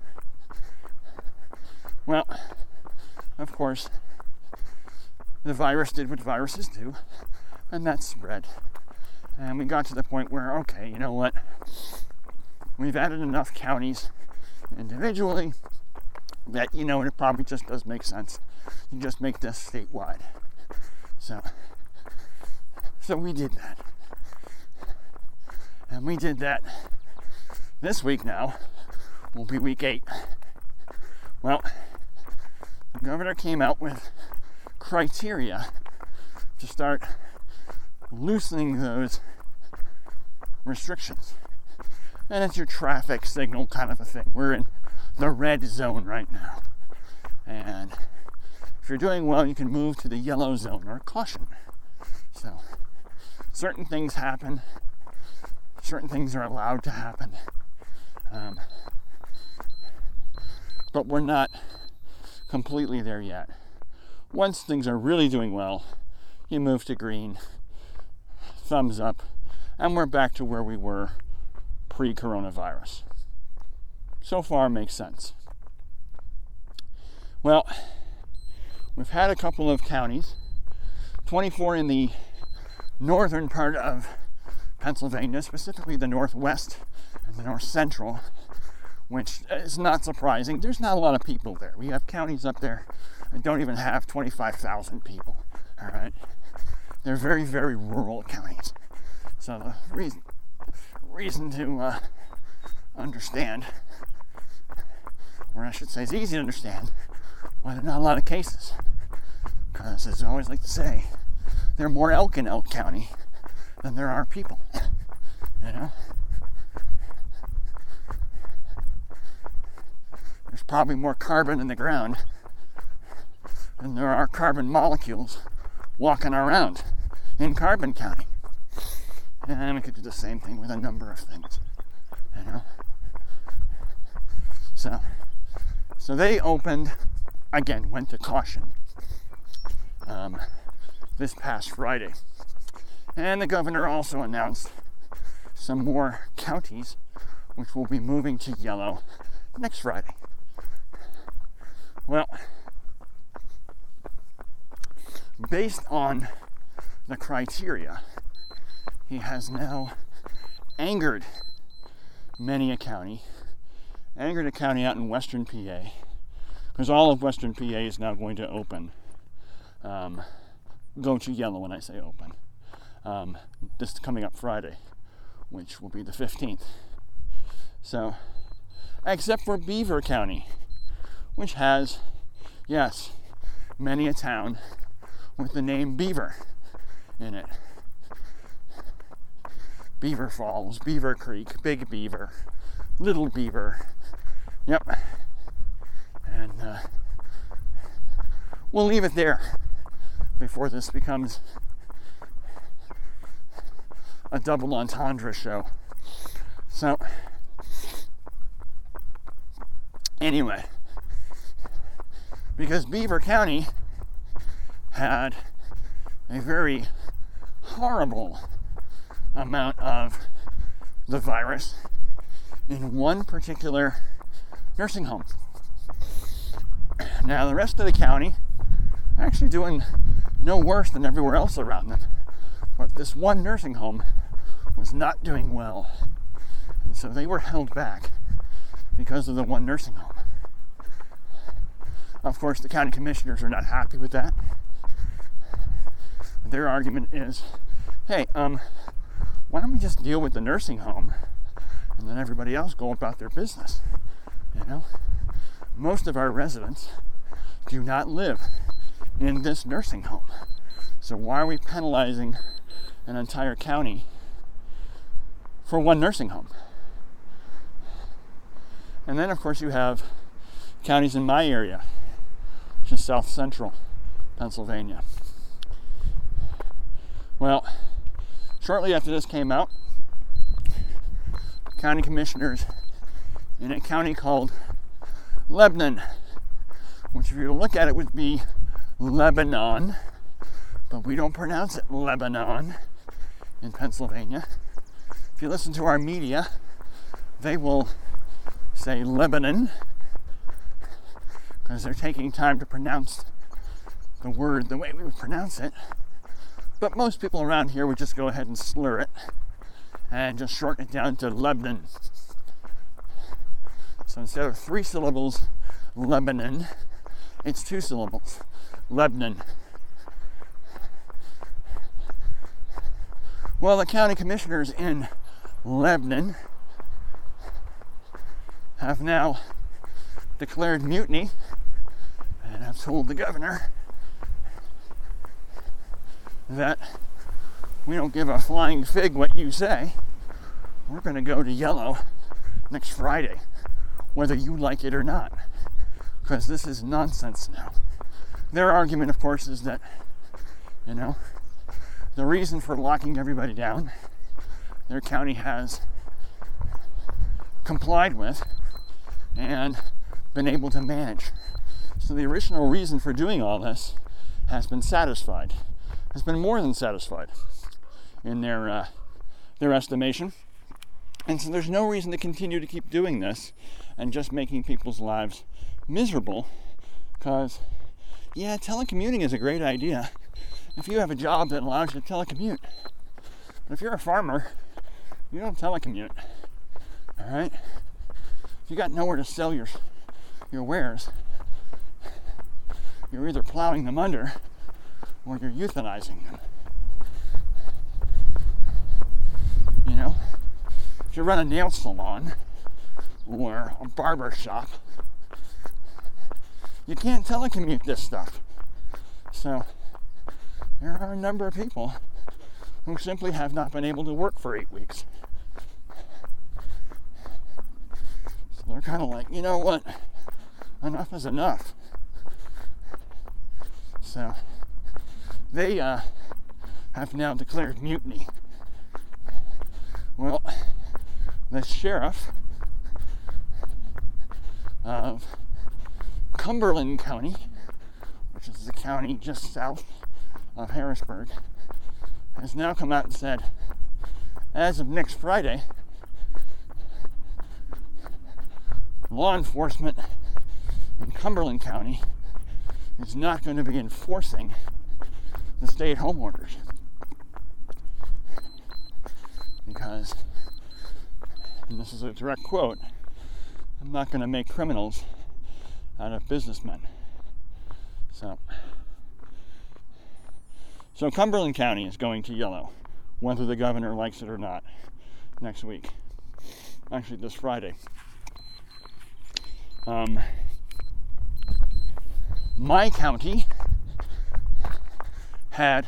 Speaker 1: Well, of course, the virus did what viruses do, and that spread. And we got to the point where, okay, you know what? We've added enough counties individually that, you know, it probably just does make sense You just make this statewide. So, so we did that. And we did that this week now, will be week eight. Well, the governor came out with criteria to start loosening those restrictions. And it's your traffic signal kind of a thing. We're in the red zone right now. And If you're doing well, you can move to the yellow zone or caution. So, certain things happen, certain things are allowed to happen. Um, but we're not completely there yet. Once things are really doing well, you move to green, thumbs up, and we're back to where we were pre coronavirus. So far, makes sense. Well, we've had a couple of counties, 24 in the northern part of Pennsylvania, specifically the northwest and the north central, which is not surprising. There's not a lot of people there. We have counties up there that don't even have 25,000 people. All right, they're very, very rural counties. So the reason reason to uh, understand, or I should say, it's easy to understand why there are not a lot of cases. Because as I always like to say, there are more elk in Elk County than there are people. You know? There's probably more carbon in the ground than there are carbon molecules walking around in Carbon County. And we could do the same thing with a number of things. You know? So so they opened again, went to caution um, this past Friday. And the governor also announced some more counties which will be moving to yellow next Friday. Well, based on the criteria, he has now angered many a county, angered a county out in western PA, because all of western PA is now going to open, um, go to yellow when I say open. Um, this is coming up Friday, which will be the 15th. So, except for Beaver County, which has, yes, many a town with the name Beaver in it. Beaver Falls, Beaver Creek, Big Beaver, Little Beaver. Yep. And uh, we'll leave it there before this becomes a double entendre show. So, anyway, because Beaver County had a very horrible amount of the virus in one particular nursing home. Now, the rest of the county are actually doing no worse than everywhere else around them. But this one nursing home was not doing well. And so they were held back because of the one nursing home. Of course, the county commissioners are not happy with that. Their argument is hey, um, why don't we just deal with the nursing home and then everybody else go about their business? You know, most of our residents do not live in this nursing home. So why are we penalizing an entire county for one nursing home? And then, of course, you have counties in my area, which is south central Pennsylvania. Well, Shortly after this came out, county commissioners in a county called Lebanon, which if you look at it would be Lebanon, but we don't pronounce it Lebanon in Pennsylvania. If you listen to our media, they will say Lebanon because they're taking time to pronounce the word the way we would pronounce it. But most people around here would just go ahead and slur it and just shorten it down to Lebanon. So instead of three syllables, Lebanon, it's two syllables, Lebanon. Well, the county commissioners in Lebanon have now declared mutiny and have told the governor that we don't give a flying fig what you say. We're going to go to yellow next Friday, whether you like it or not. Because this is nonsense now. their argument, of course, is that, you know, the reason for locking everybody down, their county has complied with and been able to manage. So the original reason for doing all this has been satisfied, has been more than satisfied in their uh, their estimation. And so there's no reason to continue to keep doing this and just making people's lives miserable because yeah, telecommuting is a great idea if you have a job that allows you to telecommute. But if you're a farmer, you don't telecommute. All right? If you got nowhere to sell your your wares, you're either plowing them under or you're euthanizing them. You know, if you run a nail salon or a barber shop, you can't telecommute this stuff. So there are a number of people who simply have not been able to work for eight weeks. So they're kind of like, you know what? Enough is enough. So they uh, have now declared mutiny. Well, the sheriff of Cumberland County, which is the county just south of Harrisburg, has now come out and said, as of next Friday, law enforcement in Cumberland County is not going to be enforcing the stay at home orders. Because, and this is a direct quote, I'm not going to make criminals out of businessmen. So, so Cumberland County is going to yellow, whether the governor likes it or not, next week. Actually, this Friday. Um, my county had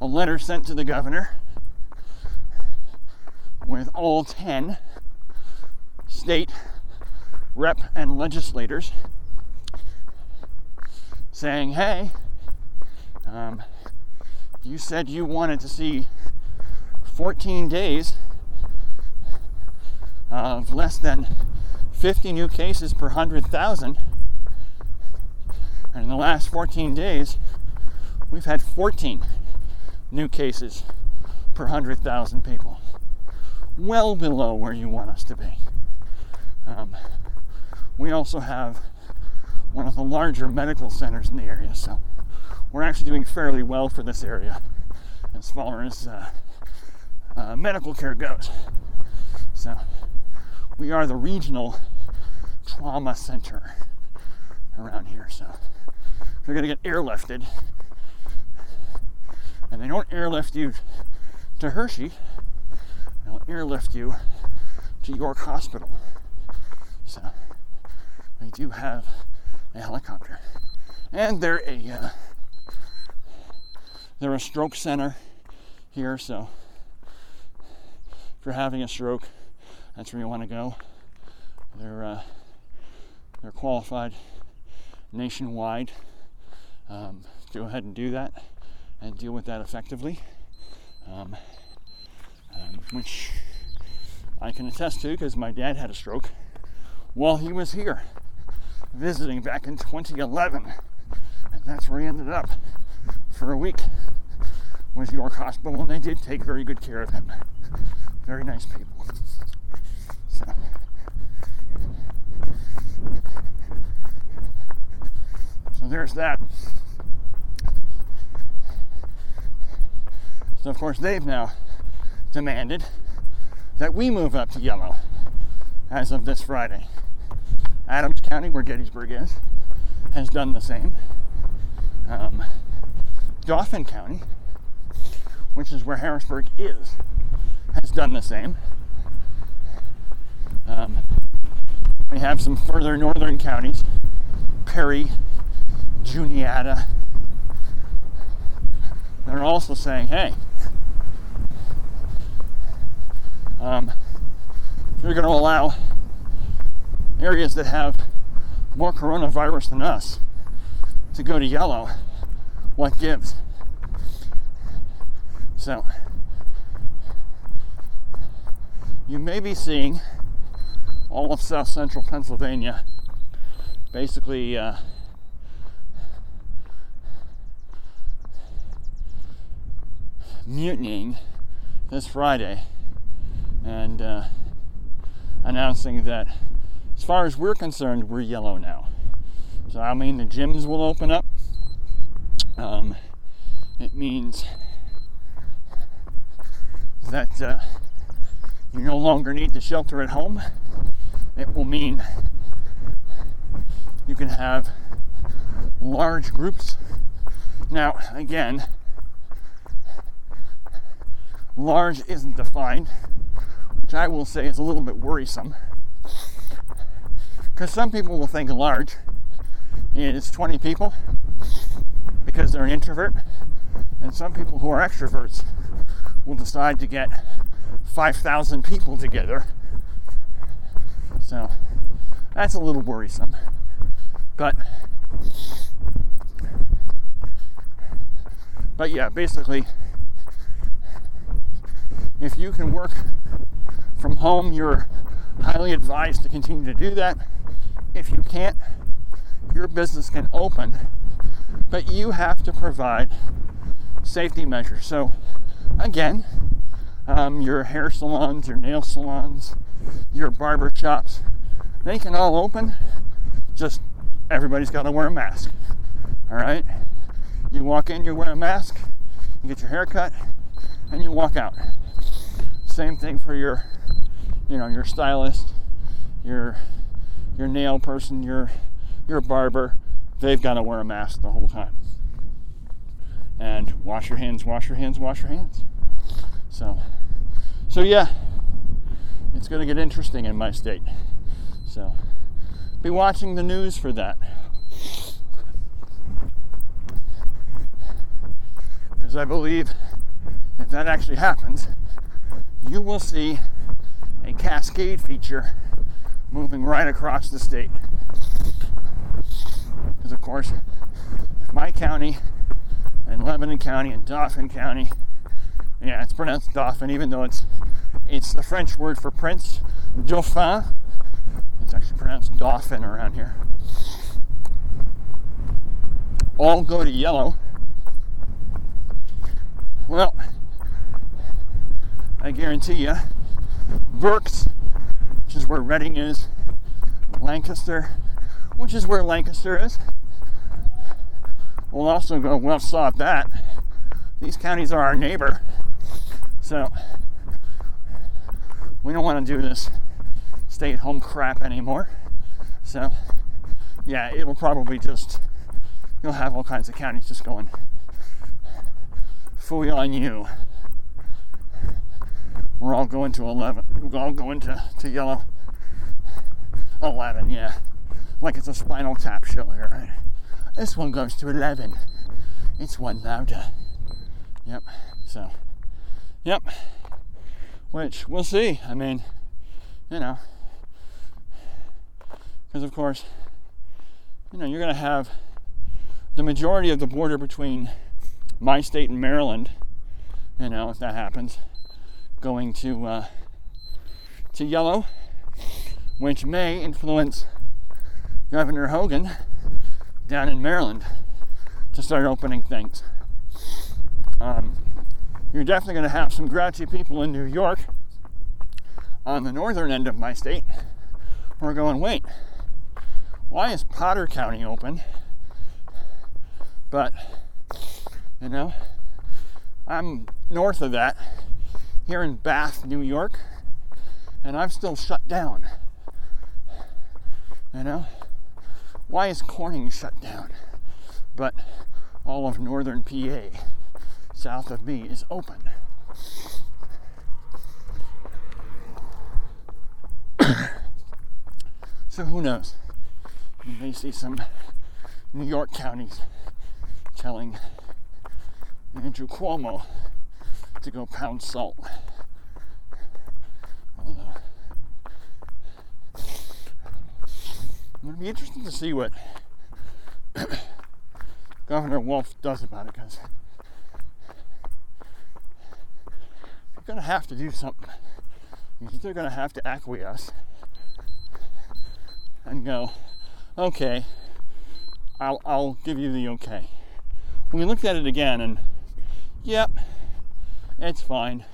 Speaker 1: a letter sent to the governor with all 10 state rep and legislators saying, hey, um, you said you wanted to see 14 days of less than 50 new cases per 100,000. And in the last 14 days, we've had 14 new cases per 100,000 people. Well below where you want us to be. Um, we also have one of the larger medical centers in the area, so we're actually doing fairly well for this area as far as uh, uh, medical care goes. So we are the regional trauma center around here. So if you're going to get airlifted, and they don't airlift you to Hershey, they'll airlift you to York Hospital. So we do have a helicopter, and they're a uh, they're a stroke center here. So if you're having a stroke, that's where you want to go. They're uh, they're qualified nationwide. Um, go ahead and do that and deal with that effectively, um, um, which I can attest to because my dad had a stroke while he was here visiting back in 2011, and that's where he ended up for a week was York Hospital, and they did take very good care of him. Very nice people. So. So there's that. So, of course, they've now demanded that we move up to yellow as of this Friday. Adams County, where Gettysburg is, has done the same. Um, Dauphin County, which is where Harrisburg is, has done the same. Um, we have some further northern counties, Perry, Juniata, that are also saying, hey, um, you're going to allow areas that have more coronavirus than us to go to yellow, what gives? So, you may be seeing all of south central Pennsylvania basically uh, mutinying this Friday and uh, announcing that, as far as we're concerned, we're yellow now. So, I mean, the gyms will open up. Um, it means that uh, you no longer need to shelter at home. It will mean you can have large groups. Now, again, large isn't defined, which I will say is a little bit worrisome. Because some people will think large is 20 people because they're an introvert, and some people who are extroverts will decide to get 5,000 people together. So that's a little worrisome. But but yeah, basically if you can work from home, you're highly advised to continue to do that. If you can't, your business can open, but you have to provide safety measures. So, again, um, your hair salons, your nail salons, your barber shops, they can all open. Just everybody's got to wear a mask. All right? You walk in, you wear a mask, you get your hair cut, and you walk out. Same thing for your, you know, your stylist, your your nail person, your your barber. They've got to wear a mask the whole time. And wash your hands, wash your hands, wash your hands. So, so yeah, it's going to get interesting in my state. So, be watching the news for that. Because I believe if that actually happens, you will see a cascade feature moving right across the state. Because, of course, my county and Lebanon County and Dauphin County, yeah, it's pronounced Dauphin, even though it's it's the French word for prince, Dauphin. It's actually pronounced Dauphin around here. All go to yellow. Well, I guarantee you, Berks, which is where Reading is, Lancaster, which is where Lancaster is, We'll also go, well, stop that. These counties are our neighbor. So, we don't want to do this stay at home crap anymore. So, yeah, it will probably just, you'll have all kinds of counties just going, fully on you we're all going to 11. We're all going to, to yellow. 11, yeah. Like it's a spinal tap show here, right? This one goes to 11. It's one louder. Yep. So, yep. Which we'll see. I mean, you know, because of course, you know, you're going to have the majority of the border between my state and Maryland, you know, if that happens, going to uh, to yellow, which may influence Governor Hogan down in Maryland to start opening things. Um, you're definitely going to have some grouchy people in New York on the northern end of my state who are going, wait, why is Potter County open? But, you know, I'm north of that here in Bath, New York, and I'm still shut down. You know? Why is Corning shut down? But all of northern PA, south of me, is open. so who knows? You may see some New York counties telling Andrew Cuomo to go pound salt. It'll be interesting to see what Governor Wolf does about it because you're going to have to do something. You're going to have to acquiesce and go, okay, I'll, I'll give you the okay. We looked at it again and, yep, it's fine.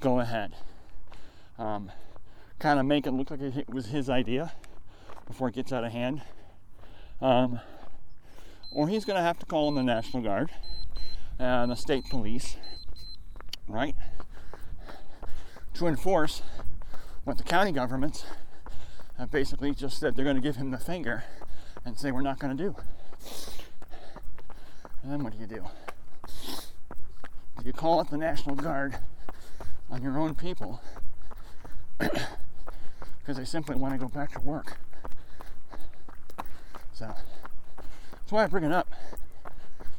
Speaker 1: Go ahead. Um, kind of make it look like it was his idea before it gets out of hand. Um, or he's going to have to call in the National Guard and the state police, right, to enforce what the county governments have basically just said they're going to give him the finger and say we're not going to do. And then what do you do? You call it the National Guard on your own people because they simply want to go back to work? So that's why I bring it up.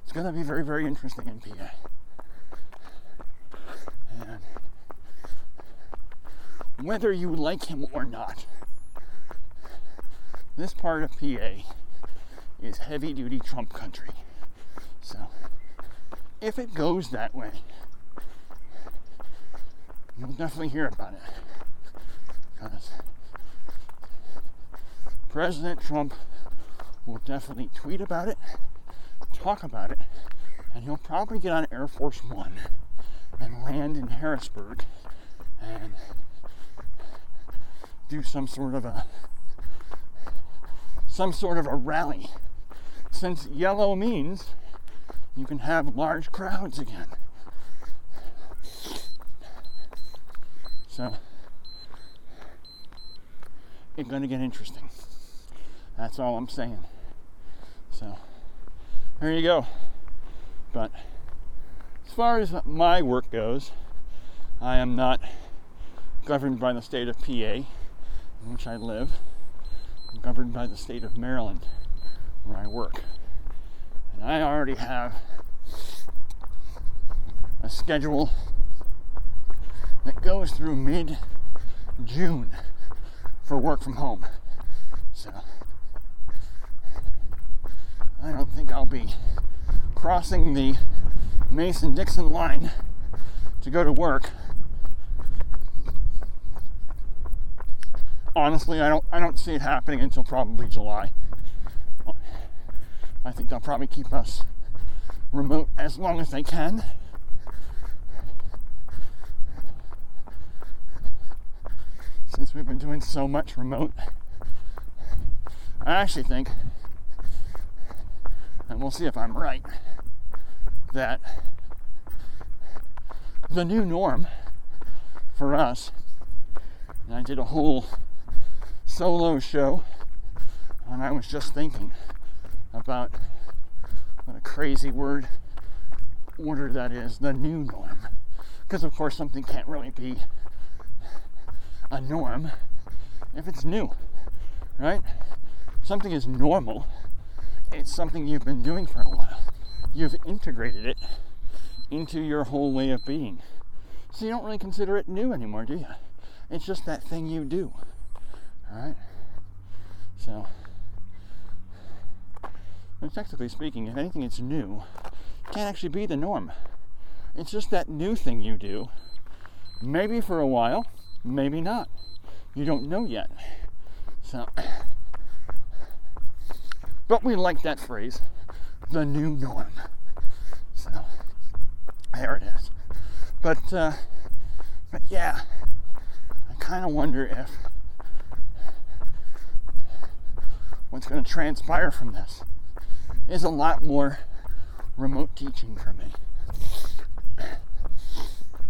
Speaker 1: It's going to be very, very interesting in PA. And whether you like him or not, this part of PA is heavy duty Trump country. So, if it goes that way, you'll definitely hear about it. Because President Trump will definitely tweet about it, talk about it, and he'll probably get on Air Force One and land in Harrisburg and do some sort of a some sort of a rally. Since yellow means you can have large crowds again. So it's going to get interesting. That's all I'm saying. So there you go. But as far as my work goes, I am not governed by the state of PA in which I live I'm governed by the state of Maryland, where I work. And I already have a schedule that goes through mid June for work from home. So I don't think I'll be crossing the Mason Dixon line to go to work honestly, I don't I don't see it happening until probably July. I think they'll probably keep us remote as long as they can. Since we've been doing so much remote, I actually think, and we'll see if I'm right, that the new norm for us, and I did a whole solo show, and I was just thinking about what a crazy word order that is the new norm. Because, of course, something can't really be a norm if it's new, right? Something is normal, it's something you've been doing for a while. You've integrated it into your whole way of being. So you don't really consider it new anymore, do you? It's just that thing you do. Alright? So, technically speaking, if anything it's new, can't actually be the norm. It's just that new thing you do. Maybe for a while, maybe not. You don't know yet. So, but we like that phrase, the new norm. So, there it is. But, uh, but yeah, I kind of wonder if what's going to transpire from this is a lot more remote teaching for me.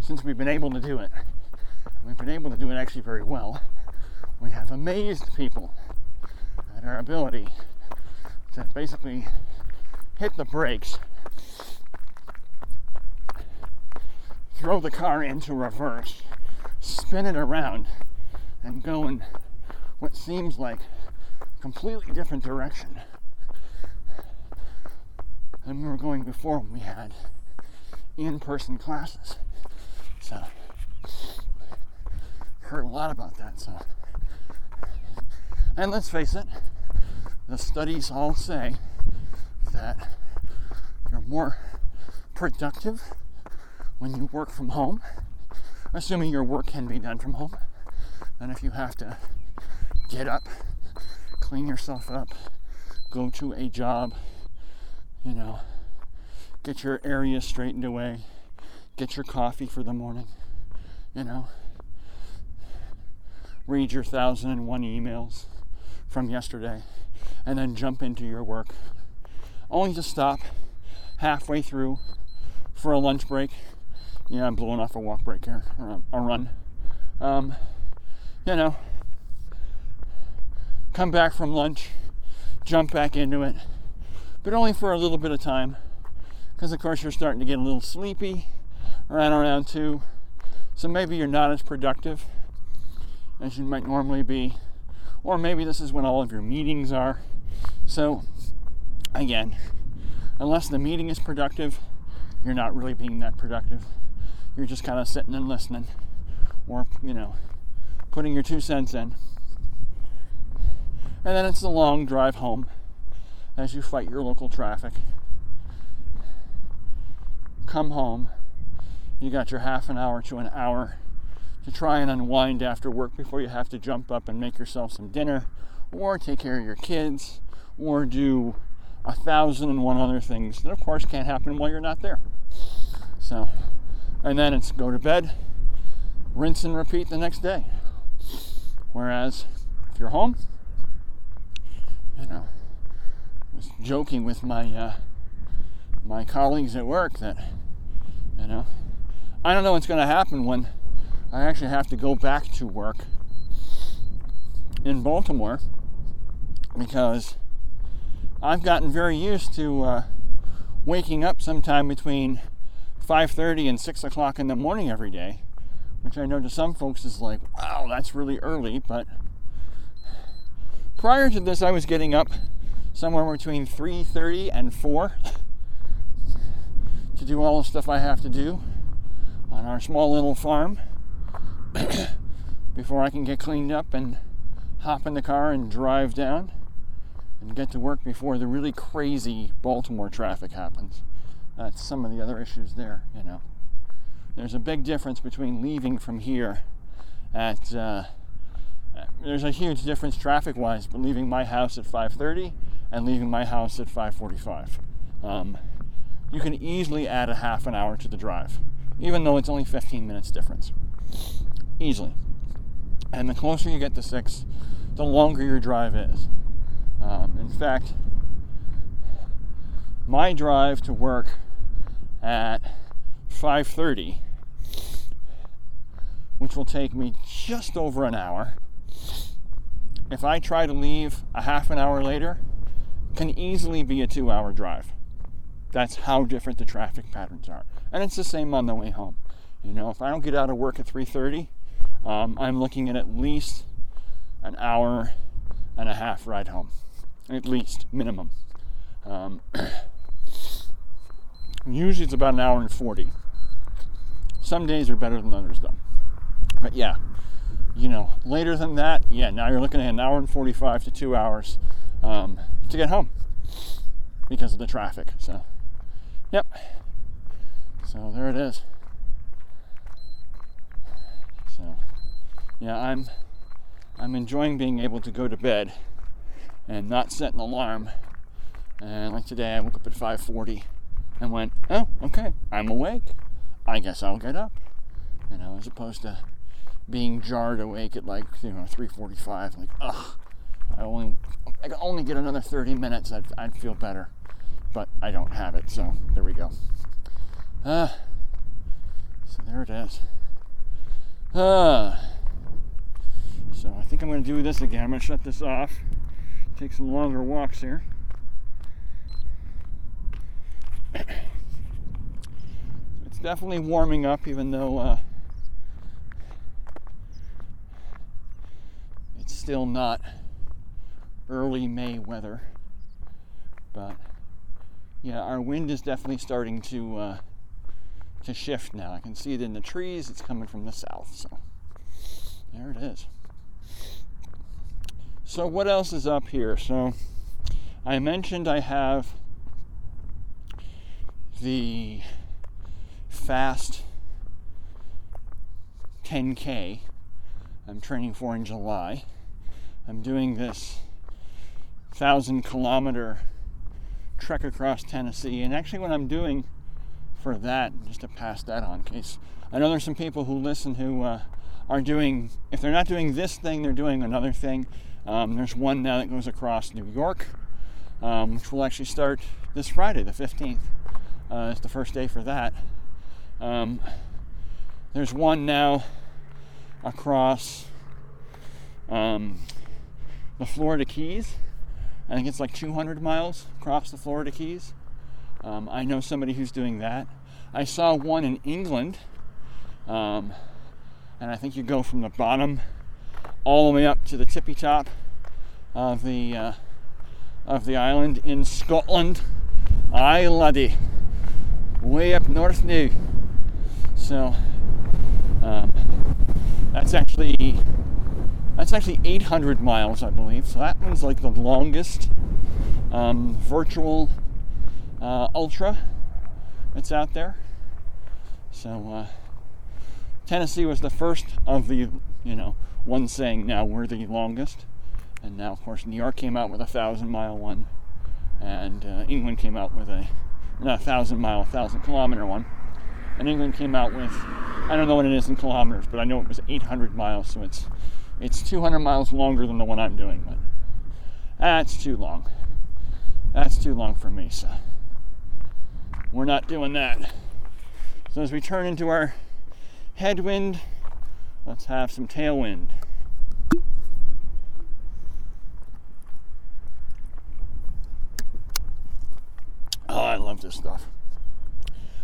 Speaker 1: Since we've been able to do it, we've been able to do it actually very well. We have amazed people at our ability to basically hit the brakes, throw the car into reverse, spin it around, and go in what seems like a completely different direction we were going before when we had in-person classes. So heard a lot about that. So and let's face it, the studies all say that you're more productive when you work from home, assuming your work can be done from home, than if you have to get up, clean yourself up, go to a job, you know, get your area straightened away, get your coffee for the morning, you know, read your thousand and one emails from yesterday, and then jump into your work, only to stop halfway through for a lunch break. Yeah, I'm blowing off a walk break here, or a, run. Um, you know, come back from lunch, jump back into it, but only for a little bit of time, because of course you're starting to get a little sleepy around around two, so maybe you're not as productive as you might normally be, or maybe this is when all of your meetings are. So, again, unless the meeting is productive, you're not really being that productive. You're just kind of sitting and listening, or, you know, putting your two cents in. And then it's the long drive home as you fight your local traffic. Come home, you got your half an hour to an hour to try and unwind after work before you have to jump up and make yourself some dinner, or take care of your kids, or do a thousand and one other things that, of course, can't happen while you're not there. So, and then it's go to bed, rinse and repeat the next day. Whereas if you're home, you know, was joking with my uh, my colleagues at work that, you know, I don't know what's going to happen when I actually have to go back to work in Baltimore because I've gotten very used to uh, waking up sometime between 5:30 and 6 o'clock in the morning every day, which I know to some folks is like, wow, that's really early. But prior to this, I was getting up somewhere between 3:30 and 4 to do all the stuff I have to do on our small little farm before I can get cleaned up and hop in the car and drive down and get to work before the really crazy Baltimore traffic happens. That's some of the other issues there, you know. There's a big difference between leaving from here at uh, there's a huge difference traffic-wise, but leaving my house at 5:30 and leaving my house at 5:45. Um, you can easily add a half an hour to the drive, even though it's only 15 minutes difference. Easily. And the closer you get to six, the longer your drive is. Um, in fact, my drive to work at 5:30, which will take me just over an hour, if I try to leave a half an hour later, can easily be a two-hour drive. That's how different the traffic patterns are, and it's the same on the way home. You know, if I don't get out of work at 3:30, um, I'm looking at at least an hour and a half ride home at least minimum. Um, usually it's about an hour and 40. Some days are better than others, though. But yeah, you know, later than that, yeah, now you're looking at an hour and 45 to two hours um, to get home because of the traffic. So, yep. So there it is. So, yeah, I'm I'm enjoying being able to go to bed and not set an alarm. And like today, I woke up at 5:40 and went, "Oh, okay, I'm awake. I guess I'll get up." You know, as opposed to being jarred awake at like you know 3:45. Like, ugh, I only I could only get another 30 minutes. I'd, I'd feel better, but I don't have it. So there we go. Uh, so there it is. Uh, so I think I'm going to do this again. I'm going to shut this off take some longer walks here. it's definitely warming up, even though uh, it's still not early May weather. But yeah, our wind is definitely starting to uh, to shift now. I can see it in the trees. It's coming from the south, so there it is. So, what else is up here? So, I mentioned I have the fast 10K I'm training for in July. I'm doing this thousand kilometer trek across Tennessee. And actually, what I'm doing for that, just to pass that on, in case I know there's some people who listen who uh, are doing, if they're not doing this thing, they're doing another thing. Um, there's one now that goes across New York, um, which will actually start this Friday, the 15th. Uh, it's the first day for that. Um, there's one now across um, the Florida Keys. I think it's like 200 miles across the Florida Keys. Um, I know somebody who's doing that. I saw one in England, um, and I think you go from the bottom all the way up to the tippy top of the uh, of the island in Scotland. Aye, laddie, way up north now. So um, that's actually that's actually 800 miles, I believe. So that one's like the longest um, virtual uh, ultra that's out there. So uh, Tennessee was the first of the, you know, one saying now we're the longest. And now, of course, New York came out with a thousand mile one, and uh, England came out with a not a thousand mile, a thousand kilometer one. And England came out with, I don't know what it is in kilometers, but I know it was 800 miles, so it's it's 200 miles longer than the one I'm doing, but that's too long. That's too long for me, so we're not doing that. So as we turn into our headwind, let's have some tailwind. Oh, I love this stuff.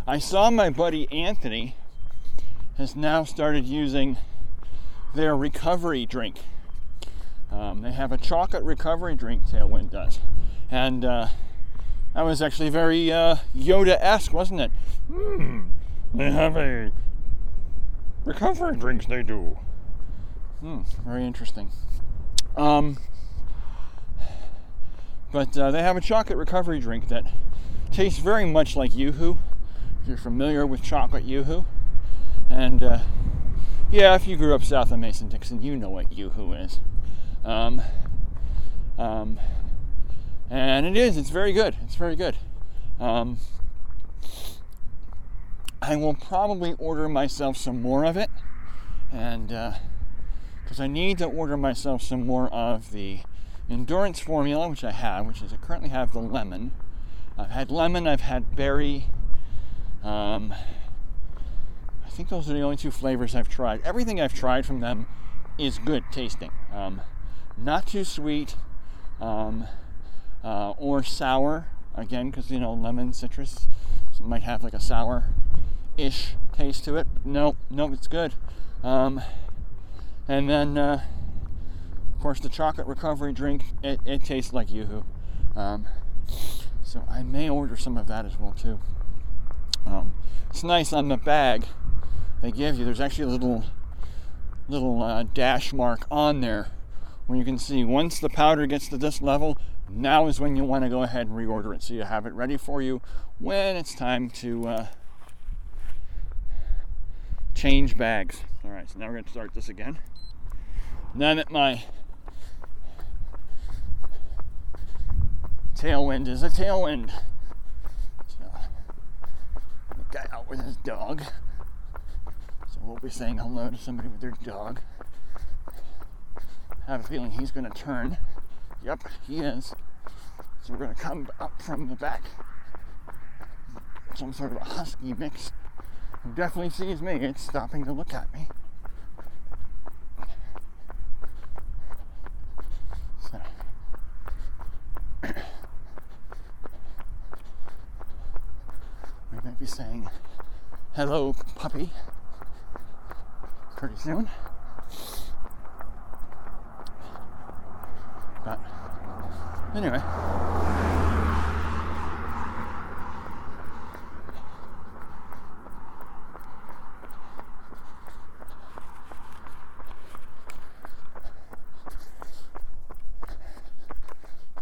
Speaker 1: I saw my buddy Anthony has now started using their recovery drink. Um, they have a chocolate recovery drink, Tailwind does. And uh, that was actually very uh, Yoda esque, wasn't it? Hmm, they have a recovery drinks, they do. Hmm, very interesting. Um, but uh, they have a chocolate recovery drink that tastes very much like Yoo-Hoo. If you're familiar with chocolate Yoo-Hoo. And uh, yeah, if you grew up south of Mason Dixon, you know what Yoo-Hoo is. Um, um, and it is, it's very good. It's very good. Um, I will probably order myself some more of it. And because uh, I need to order myself some more of the endurance formula, which I have, which is I currently have the lemon. I've had lemon, I've had berry. Um, think those are the only two flavors I've tried. Everything I've tried from them is good tasting. Um, not too sweet um, uh, or sour. Again, because you know lemon, citrus so might have like a sour-ish taste to it. No, no, it's good. Um, and then, uh, of course, the chocolate recovery drink. It, it tastes like YooHoo. Um, so I may order some of that as well too. Um, it's nice on the bag they give you, there's actually a little little uh, dash mark on there where you can see once the powder gets to this level, now is when you want to go ahead and reorder it so you have it ready for you when it's time to uh, change bags. All right, so now we're going to start this again. Now that my tailwind is a tailwind. The guy out with his dog we'll be saying hello to somebody with their dog. I have a feeling he's going to turn. Yep, he is. So we're going to come up from the back. Some sort of a husky mix. Definitely sees me. It's stopping to look at me. So. we might be saying, hello, puppy pretty soon. But anyway.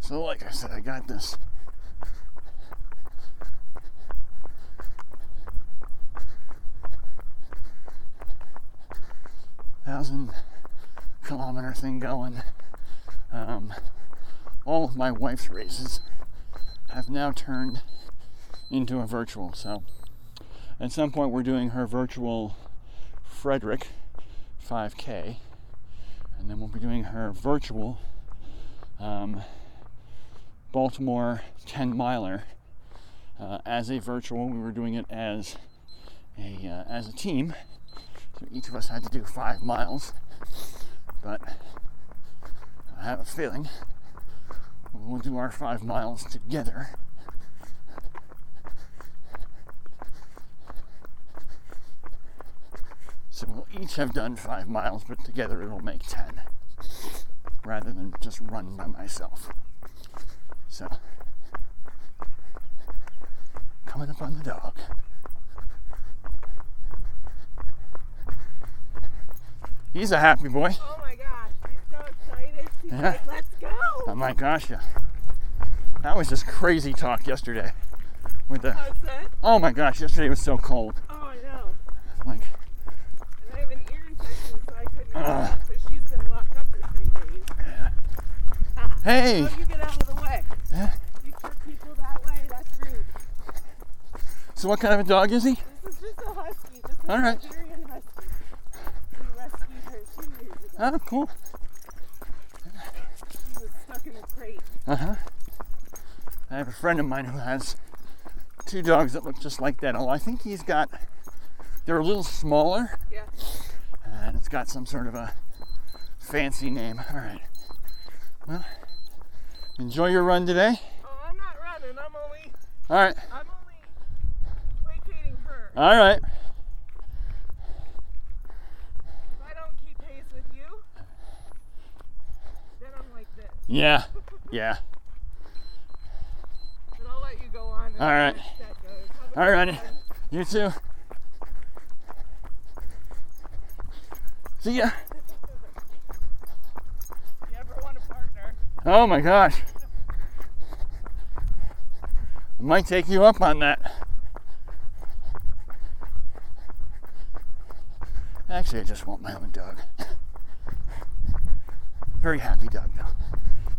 Speaker 1: So, like I said, I got this thousand kilometer thing going. Um, all of my wife's races have now turned into a virtual. So at some point, we're doing her virtual Frederick 5K, and then we'll be doing her virtual um, Baltimore 10 miler uh, as a virtual. We were doing it as a uh, as a team, so each of us had to do five miles. But I have a feeling we'll do our five miles together. So we'll each have done five miles, but together it'll make 10 rather than just run by myself. So, coming up on the dog. He's a happy boy.
Speaker 2: Oh my gosh, he's so excited. She's
Speaker 1: Yeah.
Speaker 2: like, let's go.
Speaker 1: Oh my gosh, yeah. That was just crazy talk yesterday. With the oh my gosh, yesterday was so cold.
Speaker 2: Oh, I know.
Speaker 1: Like
Speaker 2: And I have an ear infection, so I couldn't uh. So she's been locked up for three days.
Speaker 1: hey,
Speaker 2: Oh, you get out of the way.
Speaker 1: Yeah.
Speaker 2: You trick people that way, that's rude.
Speaker 1: so what kind of a dog is he?
Speaker 2: This is just a husky. This is
Speaker 1: All right.
Speaker 2: a Siberian husky. We rescued her two years ago.
Speaker 1: Oh, cool.
Speaker 2: Was stuck in a crate.
Speaker 1: Uh huh. I have a friend of mine who has two dogs that look just like that. Oh, I think he's got. They're a little smaller,
Speaker 2: Yeah.
Speaker 1: and it's got some sort of a fancy name. All right. Well, enjoy your run today.
Speaker 2: Oh, I'm not running. I'm only,
Speaker 1: All right.
Speaker 2: I'm only placating her.
Speaker 1: All right.
Speaker 2: If I don't keep pace with you, then I'm like this.
Speaker 1: Yeah. Yeah.
Speaker 2: But I'll let you go on.
Speaker 1: All right.
Speaker 2: let that goes. Have a
Speaker 1: All righty. You too. See ya.
Speaker 2: You ever want a partner?
Speaker 1: Oh my gosh. I might take you up on that. Actually, I just want my own dog. Very happy dog, though.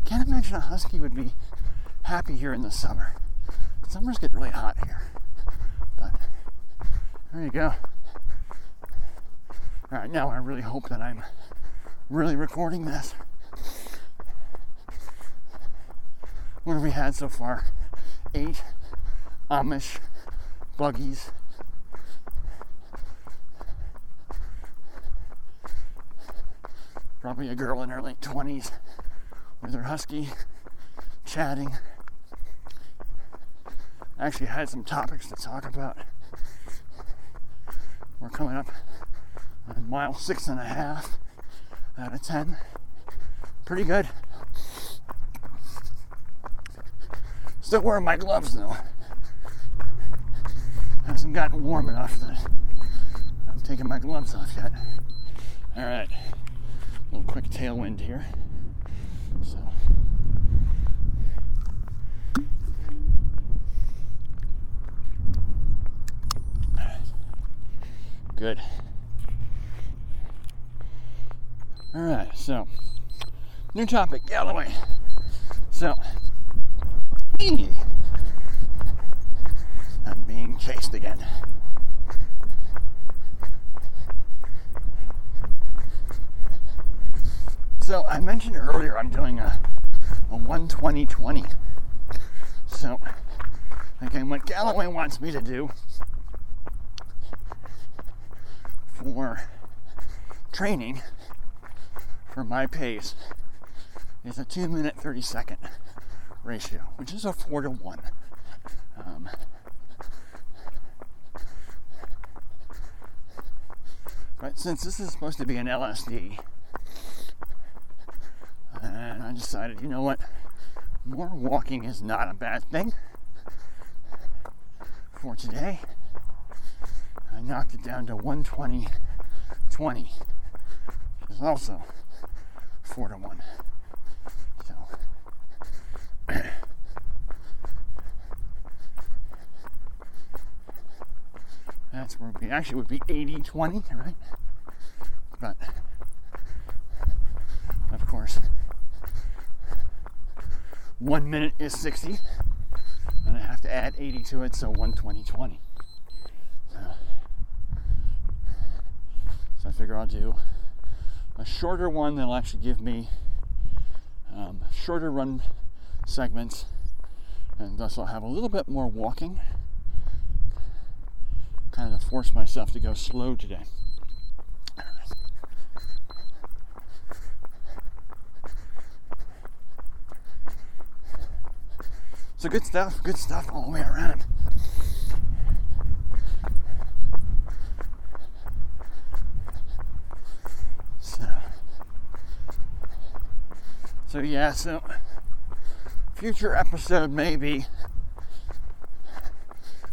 Speaker 1: I can't imagine a husky would be happy here in the summer. Summers get really hot here. But there you go. All right, now I really hope that I'm really recording this. What have we had so far? Eight Amish buggies. Probably a girl in her late 20s with her husky chatting. Actually, had some topics to talk about. We're coming up on mile six and a half out of 10. Pretty good. Still wearing my gloves though. Hasn't gotten warm enough that I'm taking my gloves off yet. All right, a little quick tailwind here. So. Good. All right, so new topic, Galloway. So, I'm being chased again. So I mentioned earlier I'm doing a, a 120 20. So again, what Galloway wants me to do for training for my pace is a 2 minute 30 second ratio, which is a 4 to 1. Um, but since this is supposed to be an LSD, and I decided, you know what, more walking is not a bad thing for today. I knocked it down to 120 20, which is also 4 to 1. So, that's where we. Actually, would be 80 20, right? But one minute is 60, and I have to add 80 to it, so 120, 20. So, so I figure I'll do a shorter one that'll actually give me um, shorter run segments, and thus I'll have a little bit more walking. Kind of force myself to go slow today. So good stuff, good stuff all the way around. So, so yeah, so future episode maybe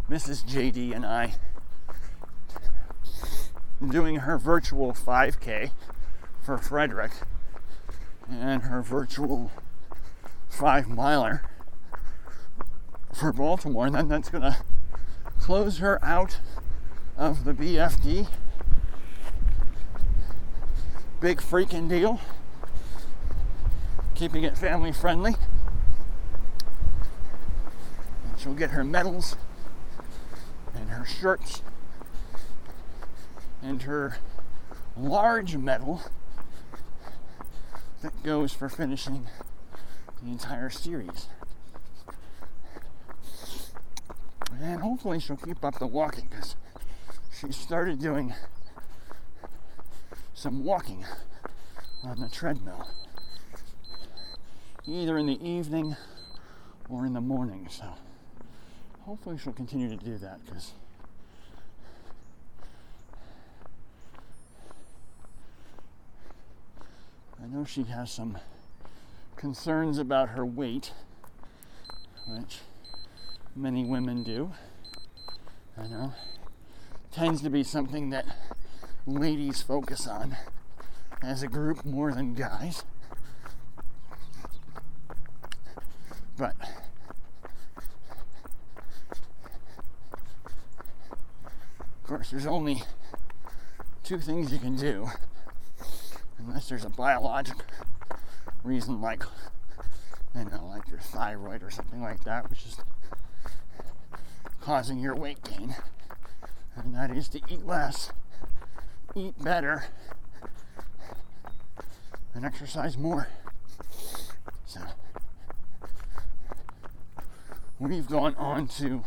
Speaker 1: Mrs. JD and I doing her virtual 5K for Frederick and her virtual five miler for Baltimore, and then that's going to close her out of the BFD. Big freaking deal. Keeping it family friendly. And she'll get her medals and her shirts and her large medal that goes for finishing the entire series. And hopefully she'll keep up the walking because she started doing some walking on the treadmill, either in the evening or in the morning. So hopefully she'll continue to do that because I know she has some concerns about her weight, which many women do. I know. Tends to be something that ladies focus on as a group more than guys. But of course, there's only two things you can do unless there's a biologic reason like you know like your thyroid or something like that which is causing your weight gain. And that is to eat less eat better and exercise more. So we've gone on to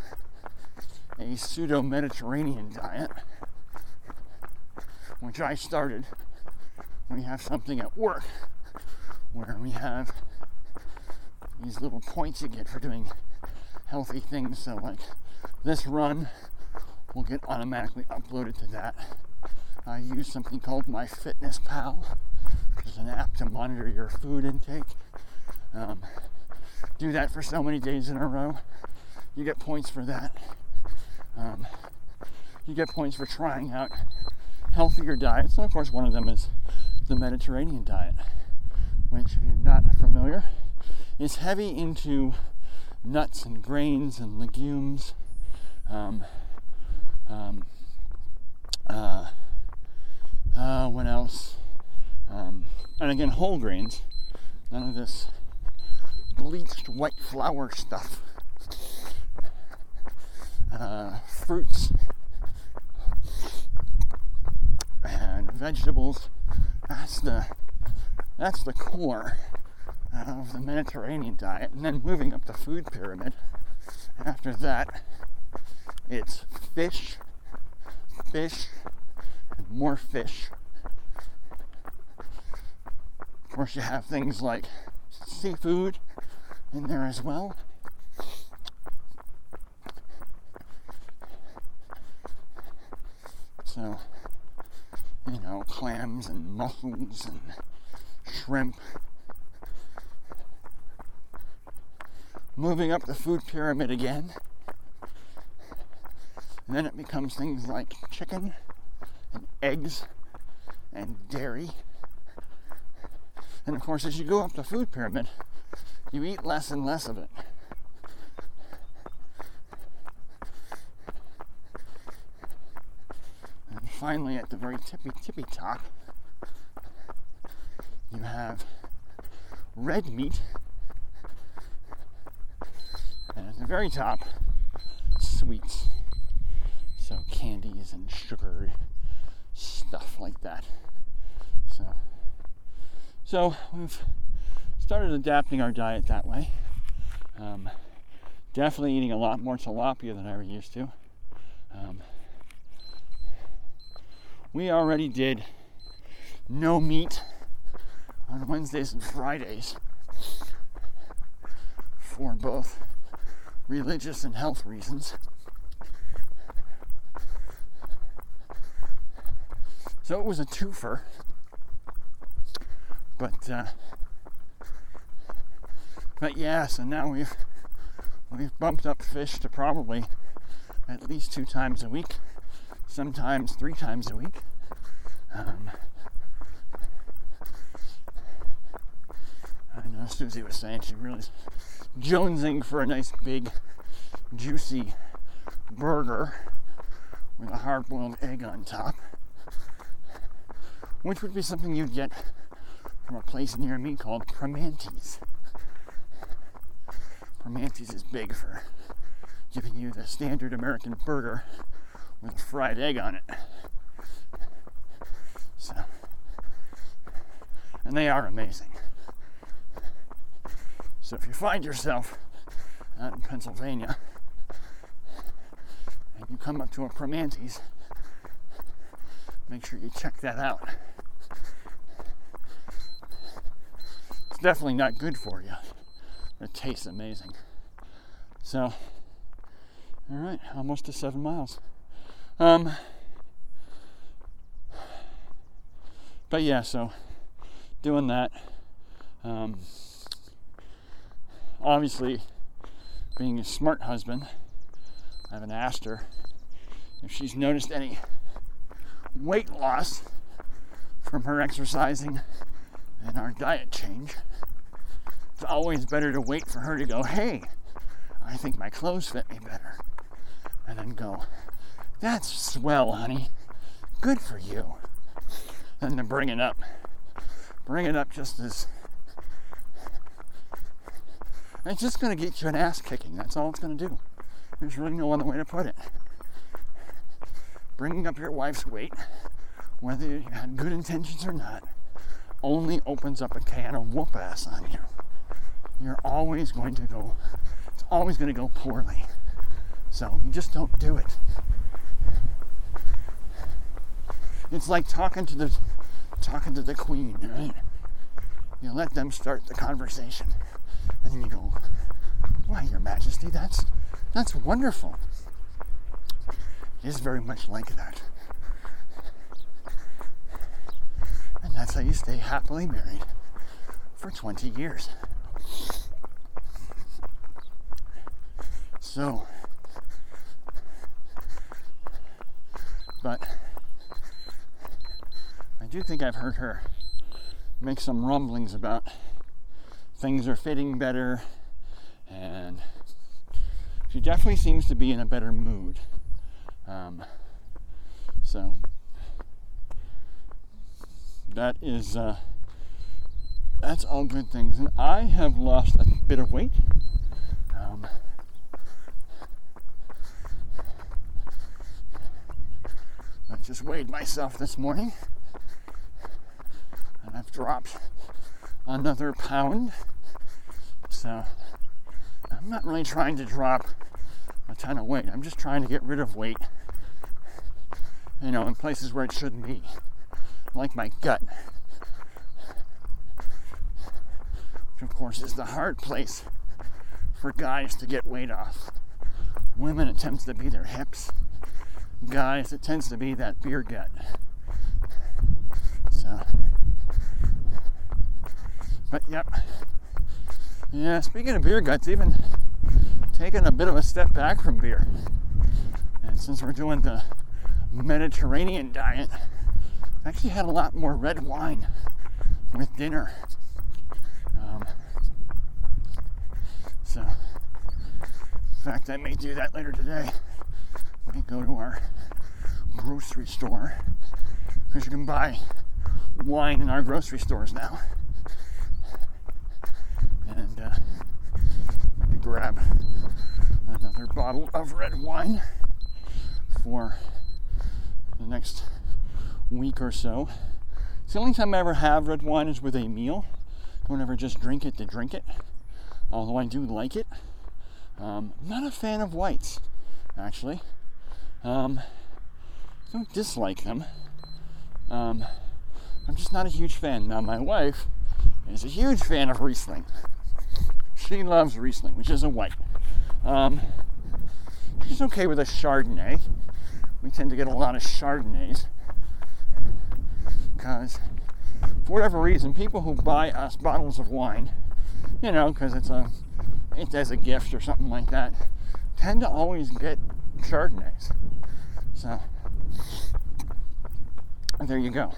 Speaker 1: a pseudo mediterranean diet which i started. We have something at work where we have these little points you get for doing healthy things. So, like this run will get automatically uploaded to that. I use something called My Fitness Pal, which is an app to monitor your food intake. Um, do that for so many days in a row. You get points for that. Um, you get points for trying out healthier diets. And of course, one of them is the Mediterranean diet, which, if you're not familiar, is heavy into nuts and grains and legumes. Um, um, uh, uh, what else? Um, and again, whole grains. None of this bleached white flour stuff. Uh, fruits and vegetables that's the that's the core of the Mediterranean diet. And then moving up the food pyramid, after that, it's fish, fish, and more fish. Of course, you have things like seafood in there as well. So, you know, clams and mussels and shrimp. Moving up the food pyramid again. And then it becomes things like chicken and eggs and dairy. And of course, as you go up the food pyramid, you eat less and less of it. And finally, at the very tippy tippy top, you have red meat, And at the very top, sweets. So candies and sugar stuff like that. So, so we've started adapting our diet that way. Um, definitely eating a lot more tilapia than I ever used to. Um, we already did no meat on Wednesdays and Fridays for both religious and health reasons. So it was a twofer. But uh, but yeah, so now we've we've bumped up fish to probably at least two times a week, sometimes three times a week. Um, I know Susie was saying she really is jonesing for a nice big, juicy burger with a hard boiled egg on top, which would be something you'd get from a place near me called Primanti's. Primanti's is big for giving you the standard American burger with a fried egg on it. So, and they are amazing. So if you find yourself out in Pennsylvania and you come up to a Primanti's, make sure you check that out. It's definitely not good for you. It tastes amazing. So, all right, almost to seven miles. Um, but yeah, so doing that. Um, obviously, being a smart husband, I haven't asked her if she's noticed any weight loss from her exercising and our diet change. It's always better to wait for her to go, hey, I think my clothes fit me better. And then go, that's swell, honey. Good for you. And to bring it up. Bring it up just as. It's just going to get you an ass kicking. That's all it's going to do. There's really no other way to put it. Bringing up your wife's weight, whether you had good intentions or not, only opens up a can of whoop ass on you. You're always going to go, it's always going to go poorly. So you just don't do it. It's like talking to the talking to the queen, right? You let them start the conversation, and then you go, "Why, Your Majesty, that's that's wonderful." It is very much like that, and that's how you stay happily married for 20 years. So, but I do think I've heard her make some rumblings about things are fitting better, and she definitely seems to be in a better mood. Um, so that is uh, that's all good things, and I have lost a bit of weight. Um, I just weighed myself this morning and I've dropped another pound. So I'm not really trying to drop a ton of weight. I'm just trying to get rid of weight, you know, in places where it shouldn't be, like my gut. Which, of course, is the hard place for guys to get weight off. Women, it tends to be their hips. Guys, it tends to be that beer gut. So, but yep. Yeah, speaking of beer guts, even taking a bit of a step back from beer. And since we're doing the Mediterranean diet, I actually had a lot more red wine with dinner. Um, so, in fact, I may do that later today. We go to our grocery store because you can buy wine in our grocery stores now and uh, grab bottle of red wine for the next week or so. It's the only time I ever have red wine is with a meal. Don't ever just drink it to drink it, although I do like it. Um, not a fan of whites, actually. Um, don't dislike them. Um, I'm just not a huge fan. Now, my wife is a huge fan of Riesling. She loves Riesling, which is a white. Um, she's okay with a Chardonnay. We tend to get a lot of Chardonnays because, for whatever reason, people who buy us bottles of wine, you know, because it's a it's as a gift or something like that, tend to always get Chardonnays. So there you go.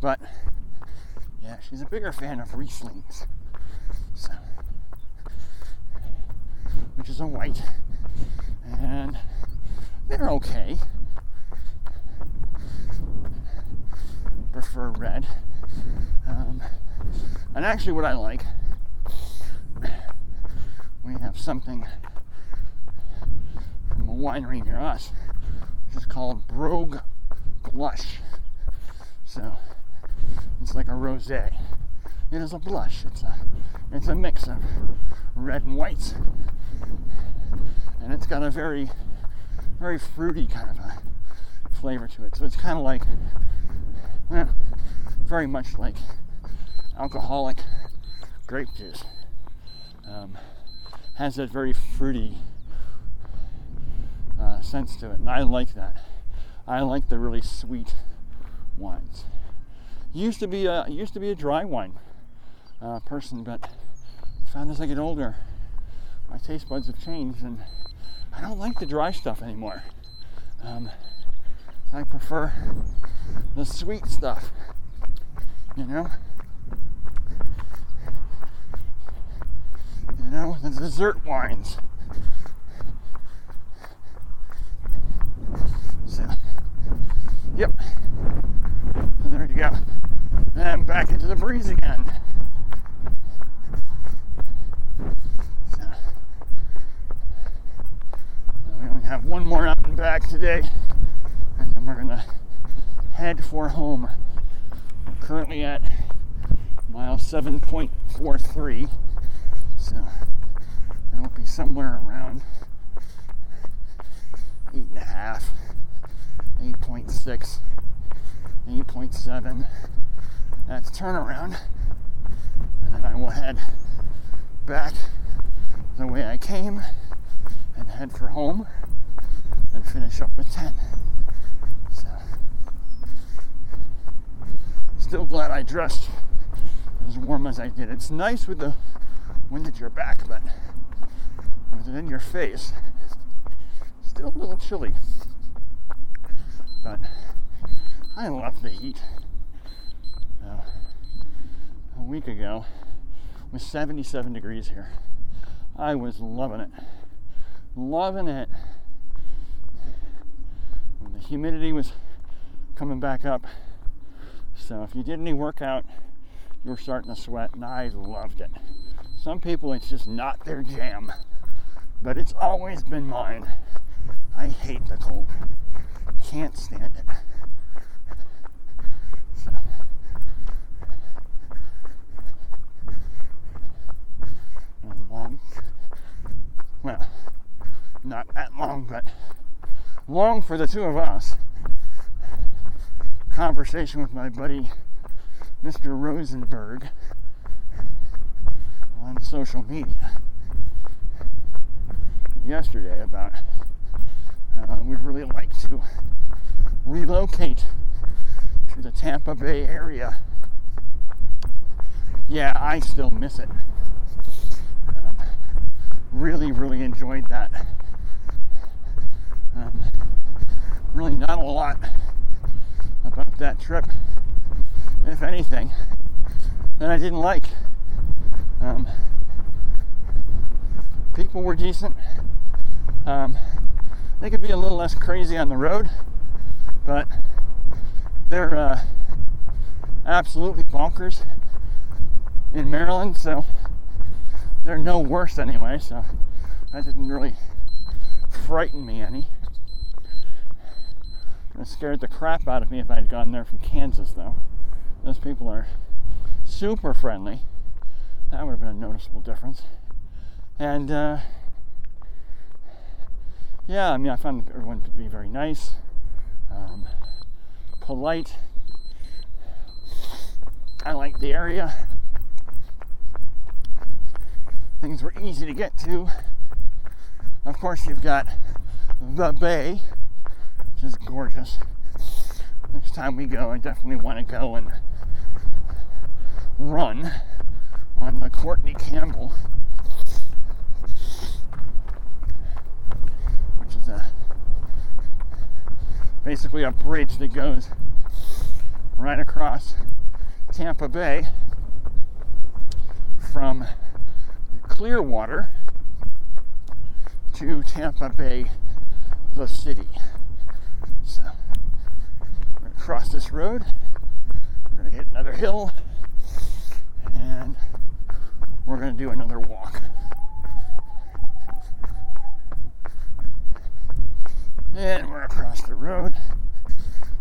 Speaker 1: But yeah, she's a bigger fan of Rieslings. So which is a white. And they're okay. Prefer red. Um, and actually, what I like, we have something from a winery near us, which is called Brogue Blush. So it's like a rosé. It is a blush. It's a it's a mix of red and whites, and it's got a very very fruity kind of a flavor to it. So it's kind of like, eh, very much like alcoholic grape juice. Um, has that very fruity uh, sense to it, and I like that. I like the really sweet wines. Used to be a used to be a dry wine uh, person, but found as I get older, my taste buds have changed, and I don't like the dry stuff anymore. Um, I prefer the sweet stuff, you know. You know, the dessert wines. So, yep. So there you go. And back into the breeze again. So, we only have one more out and back today, and then we're gonna head for home. We're currently at mile 7.43, so that'll be somewhere around eight and a half, 8.6, 8.7. That's turnaround, and then I will head back the way I came and head for home and finish up with 10. So, still glad I dressed as warm as I did. It's nice with the wind at your back, but with it in your face, still a little chilly. But I love the heat. Uh, a week ago, it was 77 degrees here. I was loving it. Loving it. When the humidity was coming back up. So if you did any workout, you were starting to sweat, and I loved it. Some people, it's just not their jam, but it's always been mine. I hate the cold. Can't stand it. Well, not that long, but long for the two of us. Conversation with my buddy Mr. Rosenberg on social media yesterday about uh, we'd really like to relocate to the Tampa Bay area. Yeah, I still miss it. Um, really, really enjoyed that. Um, really, not a lot about that trip, if anything, that I didn't like. Um, people were decent. Um, they could be a little less crazy on the road, but they're uh, absolutely bonkers in Maryland, so they're no worse anyway. So that didn't really frighten me any. It scared the crap out of me if I had gone there from Kansas, though. Those people are super friendly. That would have been a noticeable difference. And uh, yeah, I mean, I found everyone to be very nice, um, polite. I liked the area. Things were easy to get to. Of course, you've got the bay, which is gorgeous. Next time we go, I definitely want to go and run on the Courtney Campbell, which is a basically a bridge that goes right across Tampa Bay from Clearwater to Tampa Bay, the city. So, we're to cross this road. We're to hit another hill. And we're to do another walk. And we're across the road,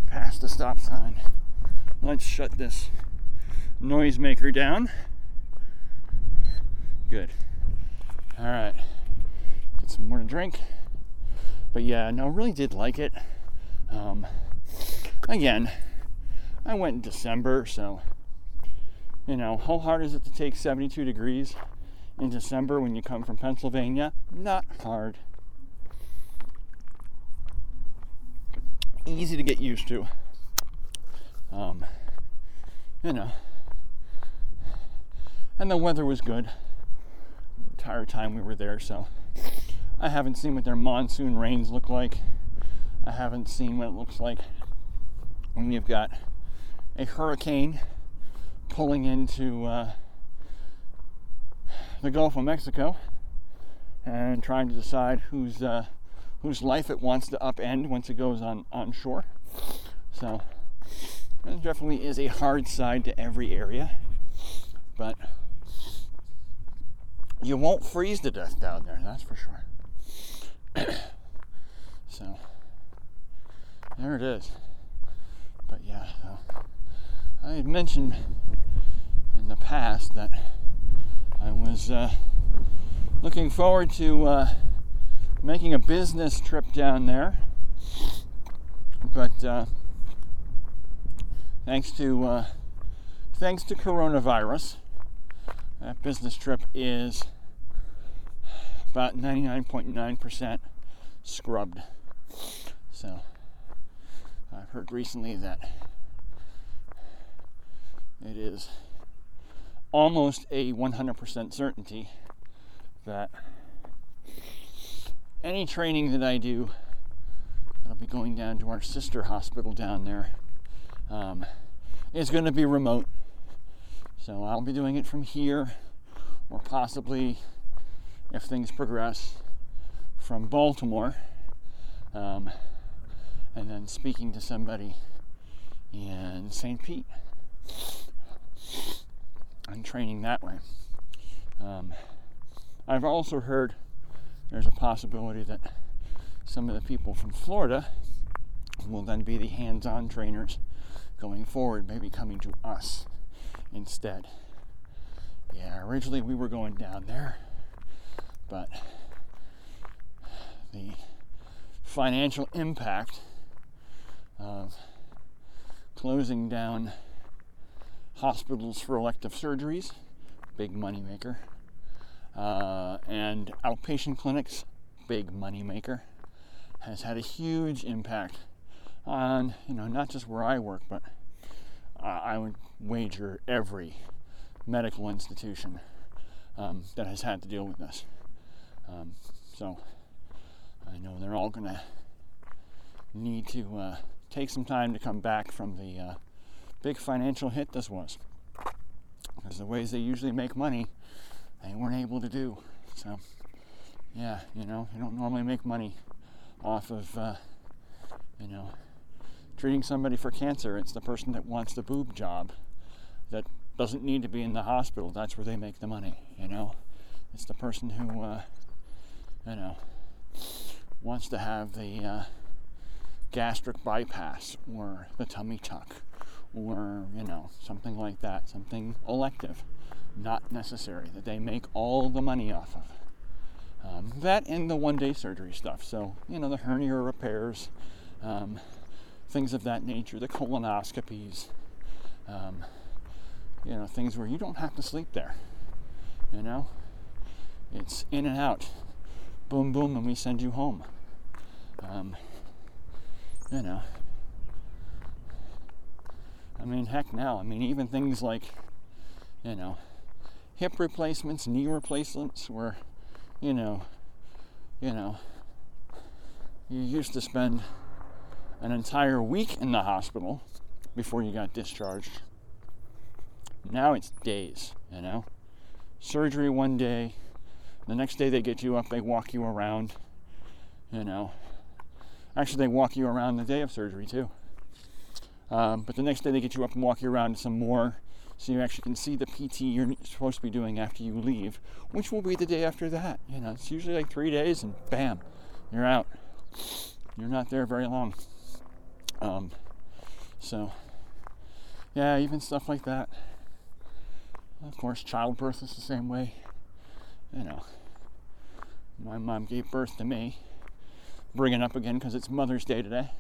Speaker 1: past the stop sign. Let's shut this noisemaker down. Good. All right Get some more to drink. But yeah, no, really did like it. Um, again, I went in December, so you know, how hard is it to take 72 degrees in December when you come from Pennsylvania? Not hard. Easy to get used to. Um, you know. And the weather was good the entire time we were there, so I haven't seen what their monsoon rains look like. I haven't seen what it looks like when you've got a hurricane pulling into uh, the Gulf of Mexico and trying to decide whose uh, whose life it wants to upend once it goes on on shore. So there definitely is a hard side to every area, but you won't freeze to death down there. That's for sure. so there it is. But yeah, I had mentioned in the past that I was uh, looking forward to uh, making a business trip down there, but uh, thanks to uh, thanks to coronavirus, that business trip is about 99.9% scrubbed. So I've heard recently that it is almost a 100% certainty that any training that I do, I'll be going down to our sister hospital down there, um, is going to be remote. So I'll be doing it from here or possibly if things progress from Baltimore, um, and then speaking to somebody in St. Pete and training that way. Um, I've also heard there's a possibility that some of the people from Florida will then be the hands on trainers going forward, maybe coming to us instead. Yeah, originally we were going down there but the financial impact of closing down hospitals for elective surgeries, big moneymaker, uh, and outpatient clinics, big moneymaker, has had a huge impact on you know not just where I work, but uh, I would wager every medical institution um, that has had to deal with this. Um, so I know they're all going to need to uh, take some time to come back from the uh, big financial hit this was. Because the ways they usually make money, they weren't able to do. So, yeah, you know, you don't normally make money off of, uh, you know, treating somebody for cancer. It's the person that wants the boob job that doesn't need to be in the hospital. That's where they make the money, you know. It's the person who, uh, you know, wants to have the uh, gastric bypass or the tummy tuck or, you know, something like that, something elective, not necessary, that they make all the money off of. Um, that and the one day surgery stuff. So, you know, the hernia repairs, um, things of that nature, the colonoscopies, um, you know, things where you don't have to sleep there. You know, it's in and out, boom, boom, and we send you home. Um, you know, I mean, heck, now, I mean, even things like, you know, hip replacements, knee replacements, where, you know, you know, you used to spend an entire week in the hospital before you got discharged. Now it's days, you know. Surgery one day, the next day they get you up, they walk you around, you know. Actually, they walk you around the day of surgery too. Um, but the next day they get you up and walk you around some more so you actually can see the PT you're supposed to be doing after you leave, which will be the day after that. You know, it's usually like three days and bam, you're out. You're not there very long. Um, so, yeah, even stuff like that. Of course, childbirth is the same way. You know, my mom gave birth to me. Bring it up again because it's Mother's Day today.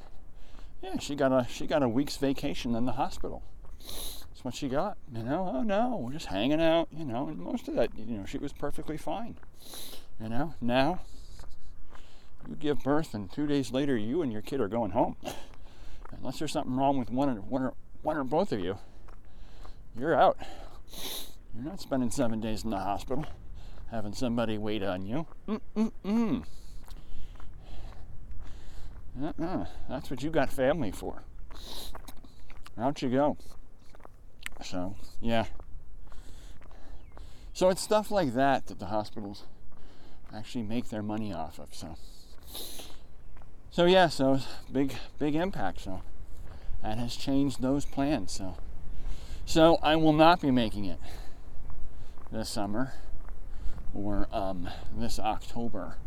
Speaker 1: Yeah, she got a she got a week's vacation in the hospital. That's what she got. You know, oh no, we're just hanging out. You know, and most of that, you know, she was perfectly fine. You know, now you give birth, and two days later, you and your kid are going home. Unless there's something wrong with one or one or one or both of you, you're out. You're not spending seven days in the hospital having somebody wait on you. Mm-mm-mm. Uh-uh. That's what you got family for. Out you go. So, yeah. So it's stuff like that that the hospitals actually make their money off of. So, so yeah. So big, big impact. So that has changed those plans. So, so I will not be making it this summer or um, this October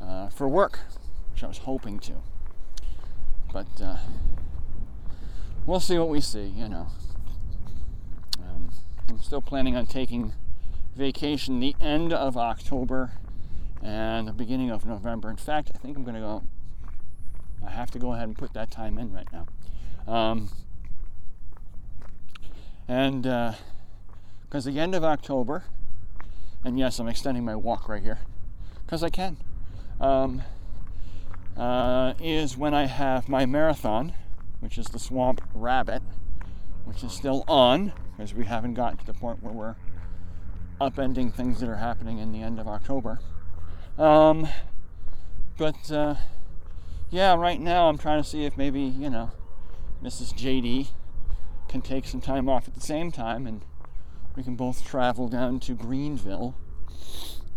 Speaker 1: uh, for work which I was hoping to. But uh, we'll see what we see, you know. Um, I'm still planning on taking vacation the end of October and the beginning of November. In fact, I think I'm going to go. I have to go ahead and put that time in right now. Um, and because uh, the end of October, and yes, I'm extending my walk right here because I can. Um, uh, is when I have my marathon, which is the Swamp Rabbit, which is still on because we haven't gotten to the point where we're upending things that are happening in the end of October. Um, but uh, yeah, right now I'm trying to see if maybe, you know, Mrs. JD can take some time off at the same time and we can both travel down to Greenville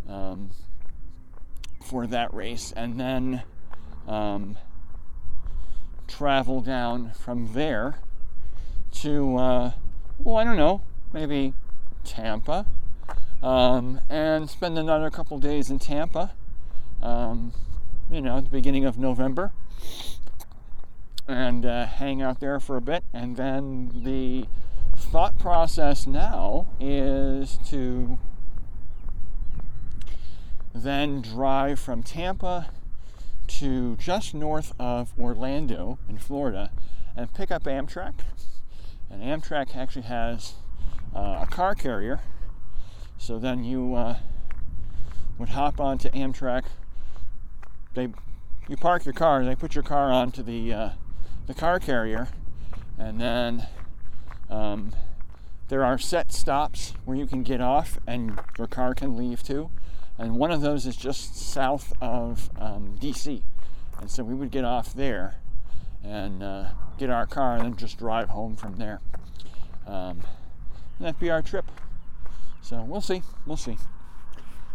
Speaker 1: um, for that race and then um, travel down from there to, uh, well, I don't know, maybe Tampa, um, and spend another couple days in Tampa, um, you know, at the beginning of November, and uh, hang out there for a bit. And then the thought process now is to then drive from Tampa to just north of Orlando in Florida and pick up Amtrak. And Amtrak actually has uh, a car carrier. So then you uh, would hop onto Amtrak. They, you park your car. They put your car onto the uh, the car carrier, and then um, there are set stops where you can get off and your car can leave too and one of those is just south of um, DC. And so we would get off there and uh, get our car and then just drive home from there. Um, that'd be our trip. So we'll see. We'll see.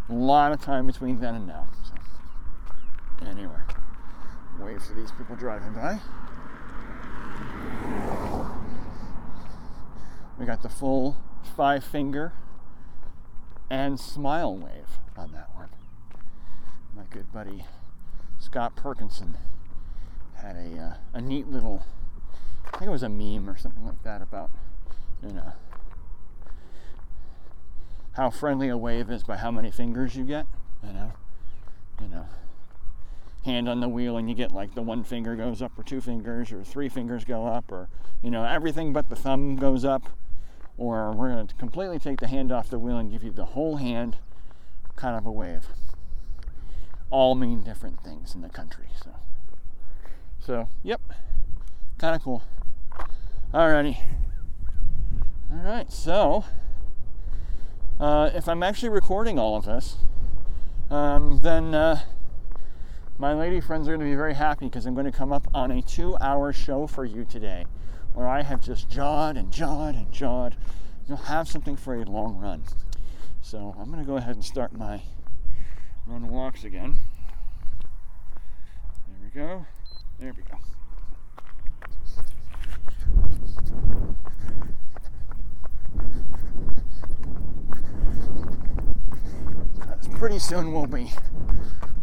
Speaker 1: A lot of time between then and now. So, anyway, wait for these people driving by. We got the full five finger and smile wave on that one. My good buddy Scott Perkinson had a uh, a neat little, I think it was a meme or something like that about, you know, how friendly a wave is by how many fingers you get. You know, you know, hand on the wheel and you get like the one finger goes up or two fingers or three fingers go up or you know everything but the thumb goes up or we're going to completely take the hand off the wheel and give you the whole hand kind of a wave all mean different things in the country so so yep kind of cool alrighty all right so uh, if i'm actually recording all of this um, then uh, my lady friends are going to be very happy because I'm going to come up on a two hour show for you today where I have just jawed and jawed and jawed. You'll have something for a long run. So I'm going to go ahead and start my run walks again. There we go. There we go. pretty soon we'll be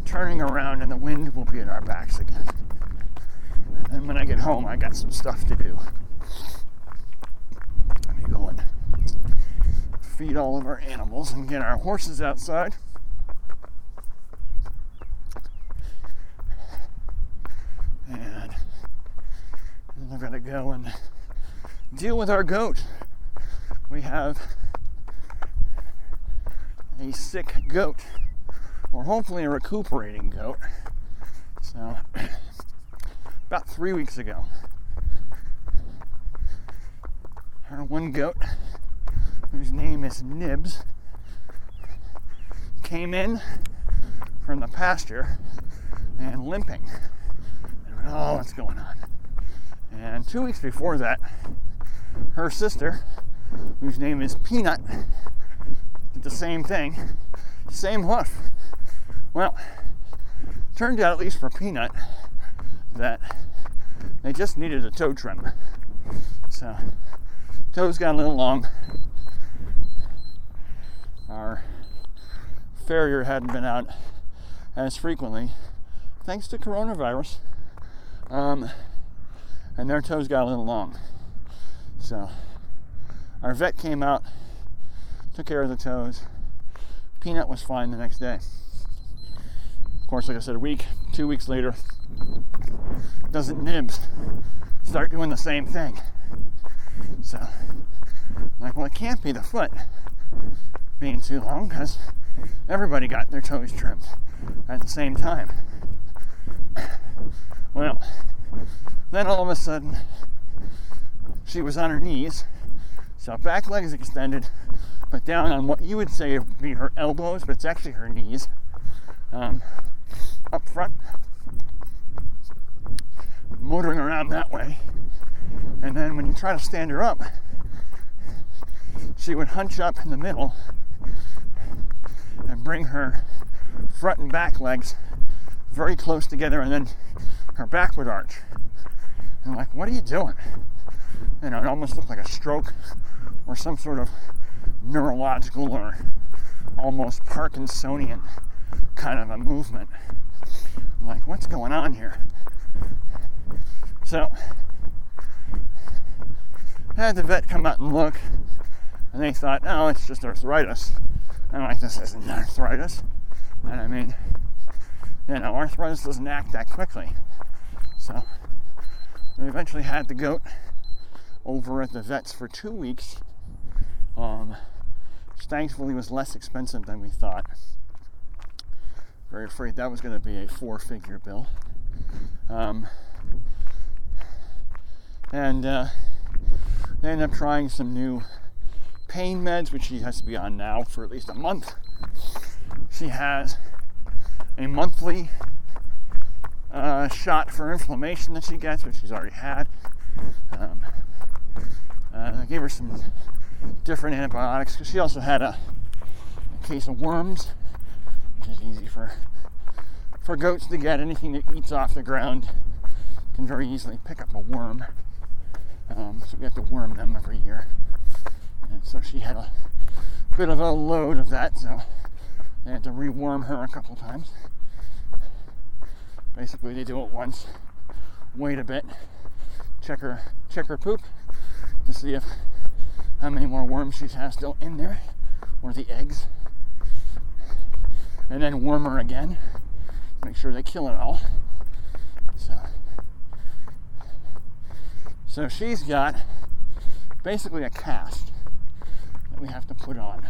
Speaker 1: turning around and the wind will be at our backs again. And when I get home, I got some stuff to do. Let me go and feed all of our animals and get our horses outside. And then we're going to go and deal with our goat. We have a sick goat or hopefully a recuperating goat. So, about three weeks ago, our one goat, whose name is Nibs, came in from the pasture and limping. And went, oh, what's going on? And two weeks before that, her sister, whose name is Peanut, did the same thing, same hoof. Well, turned out, at least for Peanut, that they just needed a toe trim. So, toes got a little long. Our farrier hadn't been out as frequently, thanks to coronavirus. Um, and their toes got a little long. So, our vet came out, took care of the toes. Peanut was fine the next day Of course, like I said, a week, two weeks later, doesn't Nibs start doing the same thing? So, I'm like, well, it can't be the foot being too long because everybody got their toes trimmed at the same time. Well, then all of a sudden, she was on her knees, so back legs extended, but down on what you would say would be her elbows, but it's actually her knees. Um, up front, motoring around that way. And then when you try to stand her up, she would hunch up in the middle and bring her front and back legs very close together, and then her back would arch. And I'm like, what are you doing? You know, it almost looked like a stroke or some sort of neurological or almost Parkinsonian kind of a movement. I'm like, what's going on here? So, I had the vet come out and look, and they thought, oh, it's just arthritis. I'm like, this isn't arthritis. And I mean, you know, arthritis doesn't act that quickly. So, we eventually had the goat over at the vet's for two weeks, um, which thankfully was less expensive than we thought. Very afraid that was going to be a four figure bill. Um, and uh, they ended up trying some new pain meds, which she has to be on now for at least a month. She has a monthly uh, shot for inflammation that she gets, which she's already had. Um, uh, I gave her some different antibiotics because she also had a, a case of worms which is easy for for goats to get. Anything that eats off the ground can very easily pick up a worm. Um, so we have to worm them every year. And so she had a bit of a load of that, so I had to reworm her a couple times. Basically, they do it once, wait a bit, check her check her poop to see if how many more worms she has still in there, or the eggs, and then worm her again, make sure they kill it all. So, so she's got basically a cast we have to put on.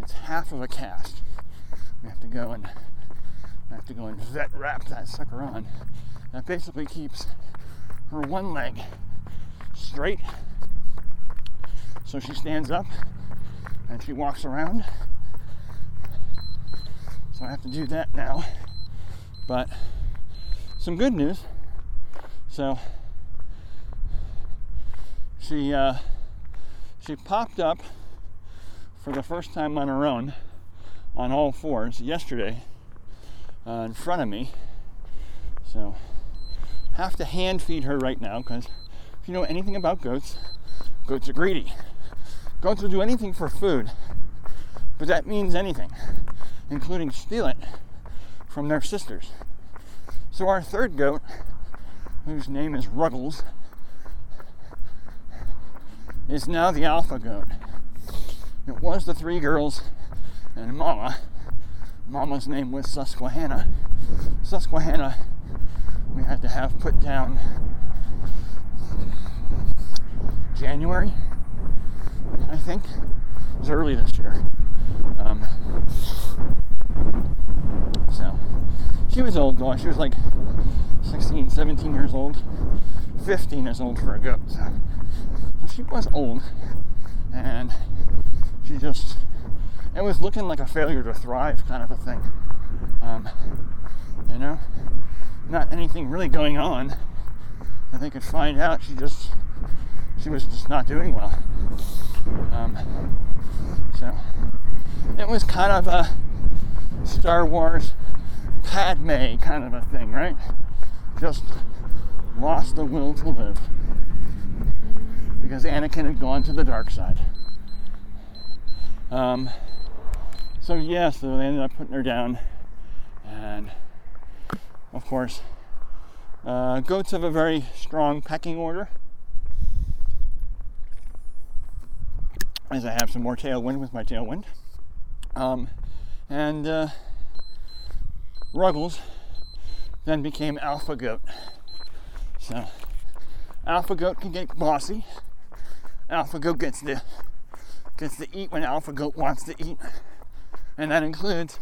Speaker 1: It's half of a cast. We have to go and I have to go and vet wrap that sucker on. That basically keeps her one leg straight. So she stands up and she walks around. So I have to do that now. But some good news. So she uh, she popped up for the first time on her own on all fours yesterday uh, in front of me. So have to hand feed her right now because if you know anything about goats, goats are greedy. Goats will do anything for food, but that means anything, including steal it from their sisters. So our third goat, whose name is Ruggles, is now the alpha goat. It was the three girls and Mama. Mama's name was Susquehanna. Susquehanna, we had to have put down January, I think. It was early this year. Um, so she was old though. She was like 16, 17 years old. 15 is old for a goat. So, she was old. And she just, it was looking like a failure to thrive kind of a thing. Um, you know, not anything really going on that they could find out. She just, she was just not doing well. Um, so it was kind of a Star Wars Padme kind of a thing, right? Just lost the will to live because Anakin had gone to the dark side. Um, so yeah, so they ended up putting her down, and of course, uh, goats have a very strong pecking order. As I have some more tailwind with my tailwind, um, and uh, Ruggles then became alpha goat. So alpha goat can get bossy. Alpha goat gets to gets to eat when alpha goat wants to eat, and that includes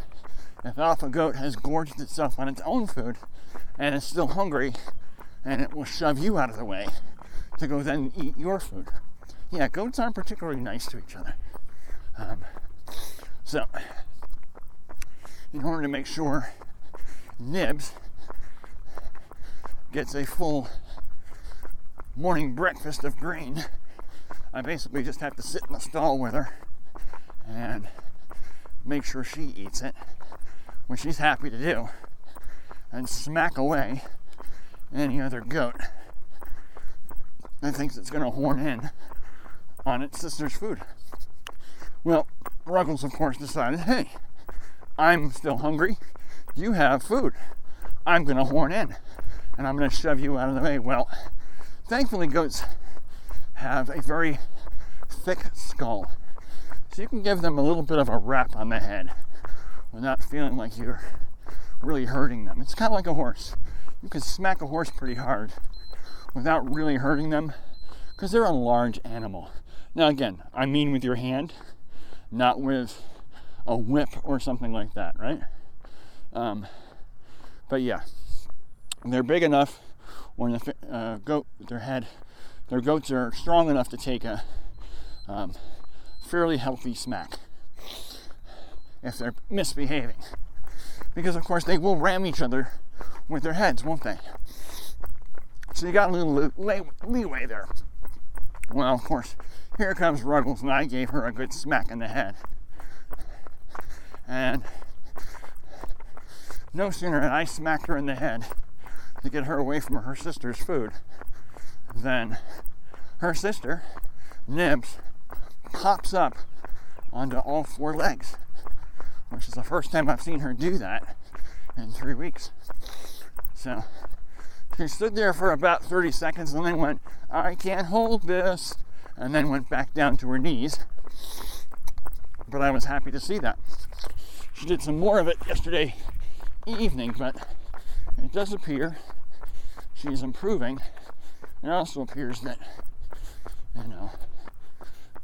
Speaker 1: if alpha goat has gorged itself on its own food and is still hungry, and it will shove you out of the way to go then eat your food. Yeah, goats aren't particularly nice to each other. Um, so, in order to make sure Nibs gets a full morning breakfast of grain, I basically just have to sit in the stall with her and make sure she eats it, which she's happy to do, and smack away any other goat that thinks it's going to horn in on its sister's food. Well, Ruggles, of course, decided hey, I'm still hungry. You have food. I'm going to horn in and I'm going to shove you out of the way. Well, thankfully, goats have a very thick skull. So you can give them a little bit of a rap on the head without feeling like you're really hurting them. It's kind of like a horse. You can smack a horse pretty hard without really hurting them because they're a large animal. Now, again, I mean with your hand, not with a whip or something like that, right? Um, but yeah, they're big enough when the uh, goat, with their head, their goats are strong enough to take a um, fairly healthy smack if they're misbehaving. Because, of course, they will ram each other with their heads, won't they? So you got a little leeway there. Well, of course, here comes Ruggles, and I gave her a good smack in the head. And no sooner had I smacked her in the head to get her away from her sister's food than her sister, Nibs, pops up onto all four legs, which is the first time I've seen her do that in three weeks. So she stood there for about 30 seconds and then went, I can't hold this, and then went back down to her knees. But I was happy to see that. She did some more of it yesterday evening, but it does appear she's improving. It also appears that, you know,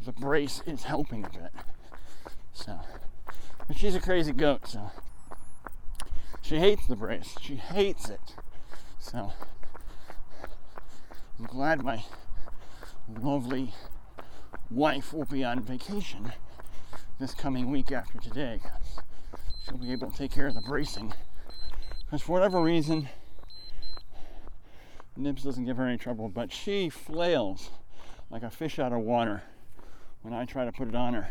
Speaker 1: the brace is helping a bit. So, but she's a crazy goat, so she hates the brace. She hates it. So, I'm glad my lovely wife will be on vacation this coming week after today. She'll be able to take care of the bracing. Because for whatever reason, Nibs doesn't give her any trouble, but she flails like a fish out of water when I try to put it on her.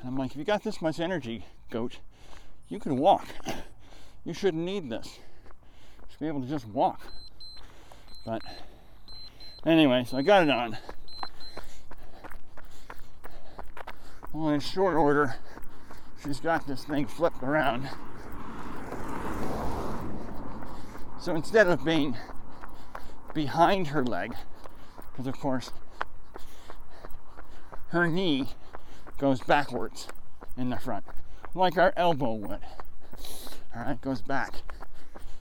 Speaker 1: And I'm like, if you got this much energy, goat, you can walk. You shouldn't need this. You should be able to just walk. But anyway, so I got it on. Well, in short order, she's got this thing flipped around. So instead of being behind her leg, because of course her knee goes backwards in the front, like our elbow would. All right, goes back.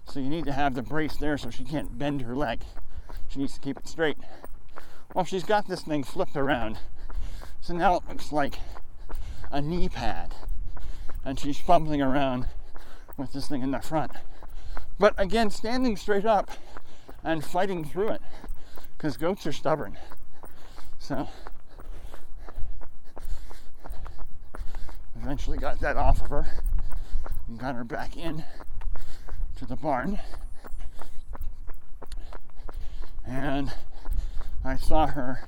Speaker 1: So you need to have the brace there so she can't bend her leg. She needs to keep it straight. Well, she's got this thing flipped around. So now it looks like a knee pad. And she's fumbling around with this thing in the front. But again, standing straight up and fighting through it because goats are stubborn. So eventually got that off of her and got her back in to the barn. And I saw her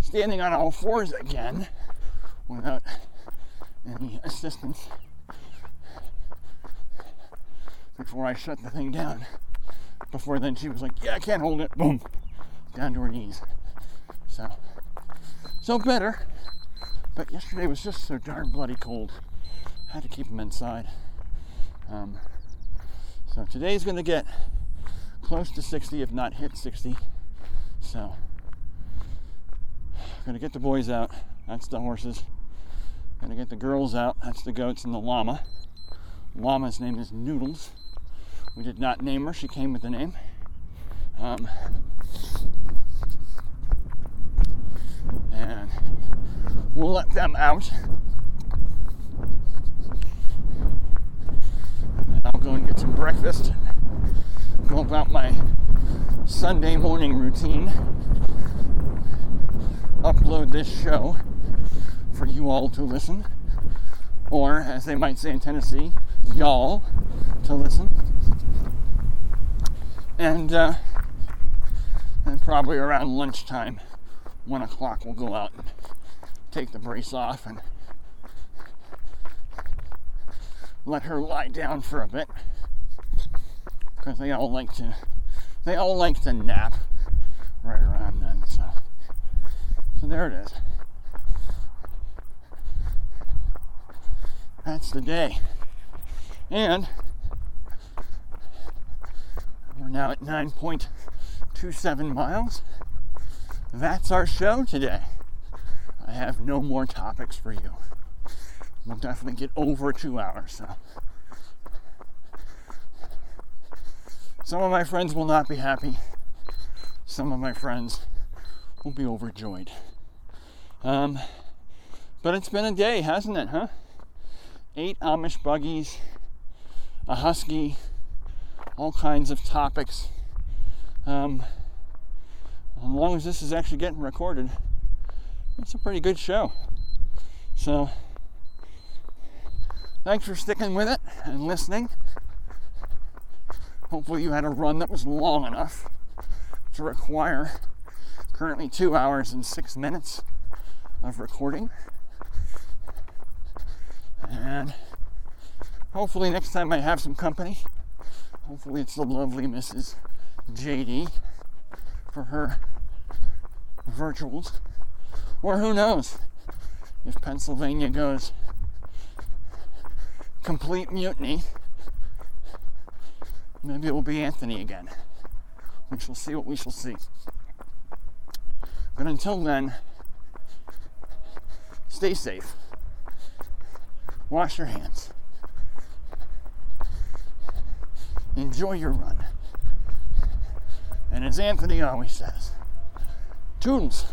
Speaker 1: standing on all fours again without any assistance before I shut the thing down. Before then, she was like, Yeah, I can't hold it. Boom, down to her knees. So, so better. But yesterday was just so darn bloody cold. I had to keep them inside. Um, so today's going to get close to 60, if not hit 60. So, going to get the boys out. That's the horses. Going to get the girls out. That's the goats and the llama. Llama's name is Noodles. We did not name her. She came with the name. Um, and we'll let them out. And I'll go and get some breakfast. Go about my Sunday morning routine. Upload this show for you all to listen. Or, as they might say in Tennessee, y'all to listen. And, uh, and probably around lunchtime, one o'clock, we'll go out and take the brace off and let her lie down for a bit. Because they all like to they all like to nap right around then so so there it is. That's the day. And we're now at 9.27 miles that's our show today I have no more topics for you. We'll definitely get over two hours. So. Some of my friends will not be happy. Some of my friends will be overjoyed. Um, but it's been a day, hasn't it, huh? Eight Amish buggies, a husky, all kinds of topics. Um, as long as this is actually getting recorded, it's a pretty good show. So, thanks for sticking with it and listening. Hopefully, you had a run that was long enough to require currently two hours and six minutes of recording. And hopefully, next time I have some company, hopefully, it's the lovely Mrs. JD for her virtuals. Or who knows if Pennsylvania goes complete mutiny Maybe it will be Anthony again. We shall see what we shall see. But until then, stay safe. Wash your hands. enjoy your run. And as Anthony always says, tunes.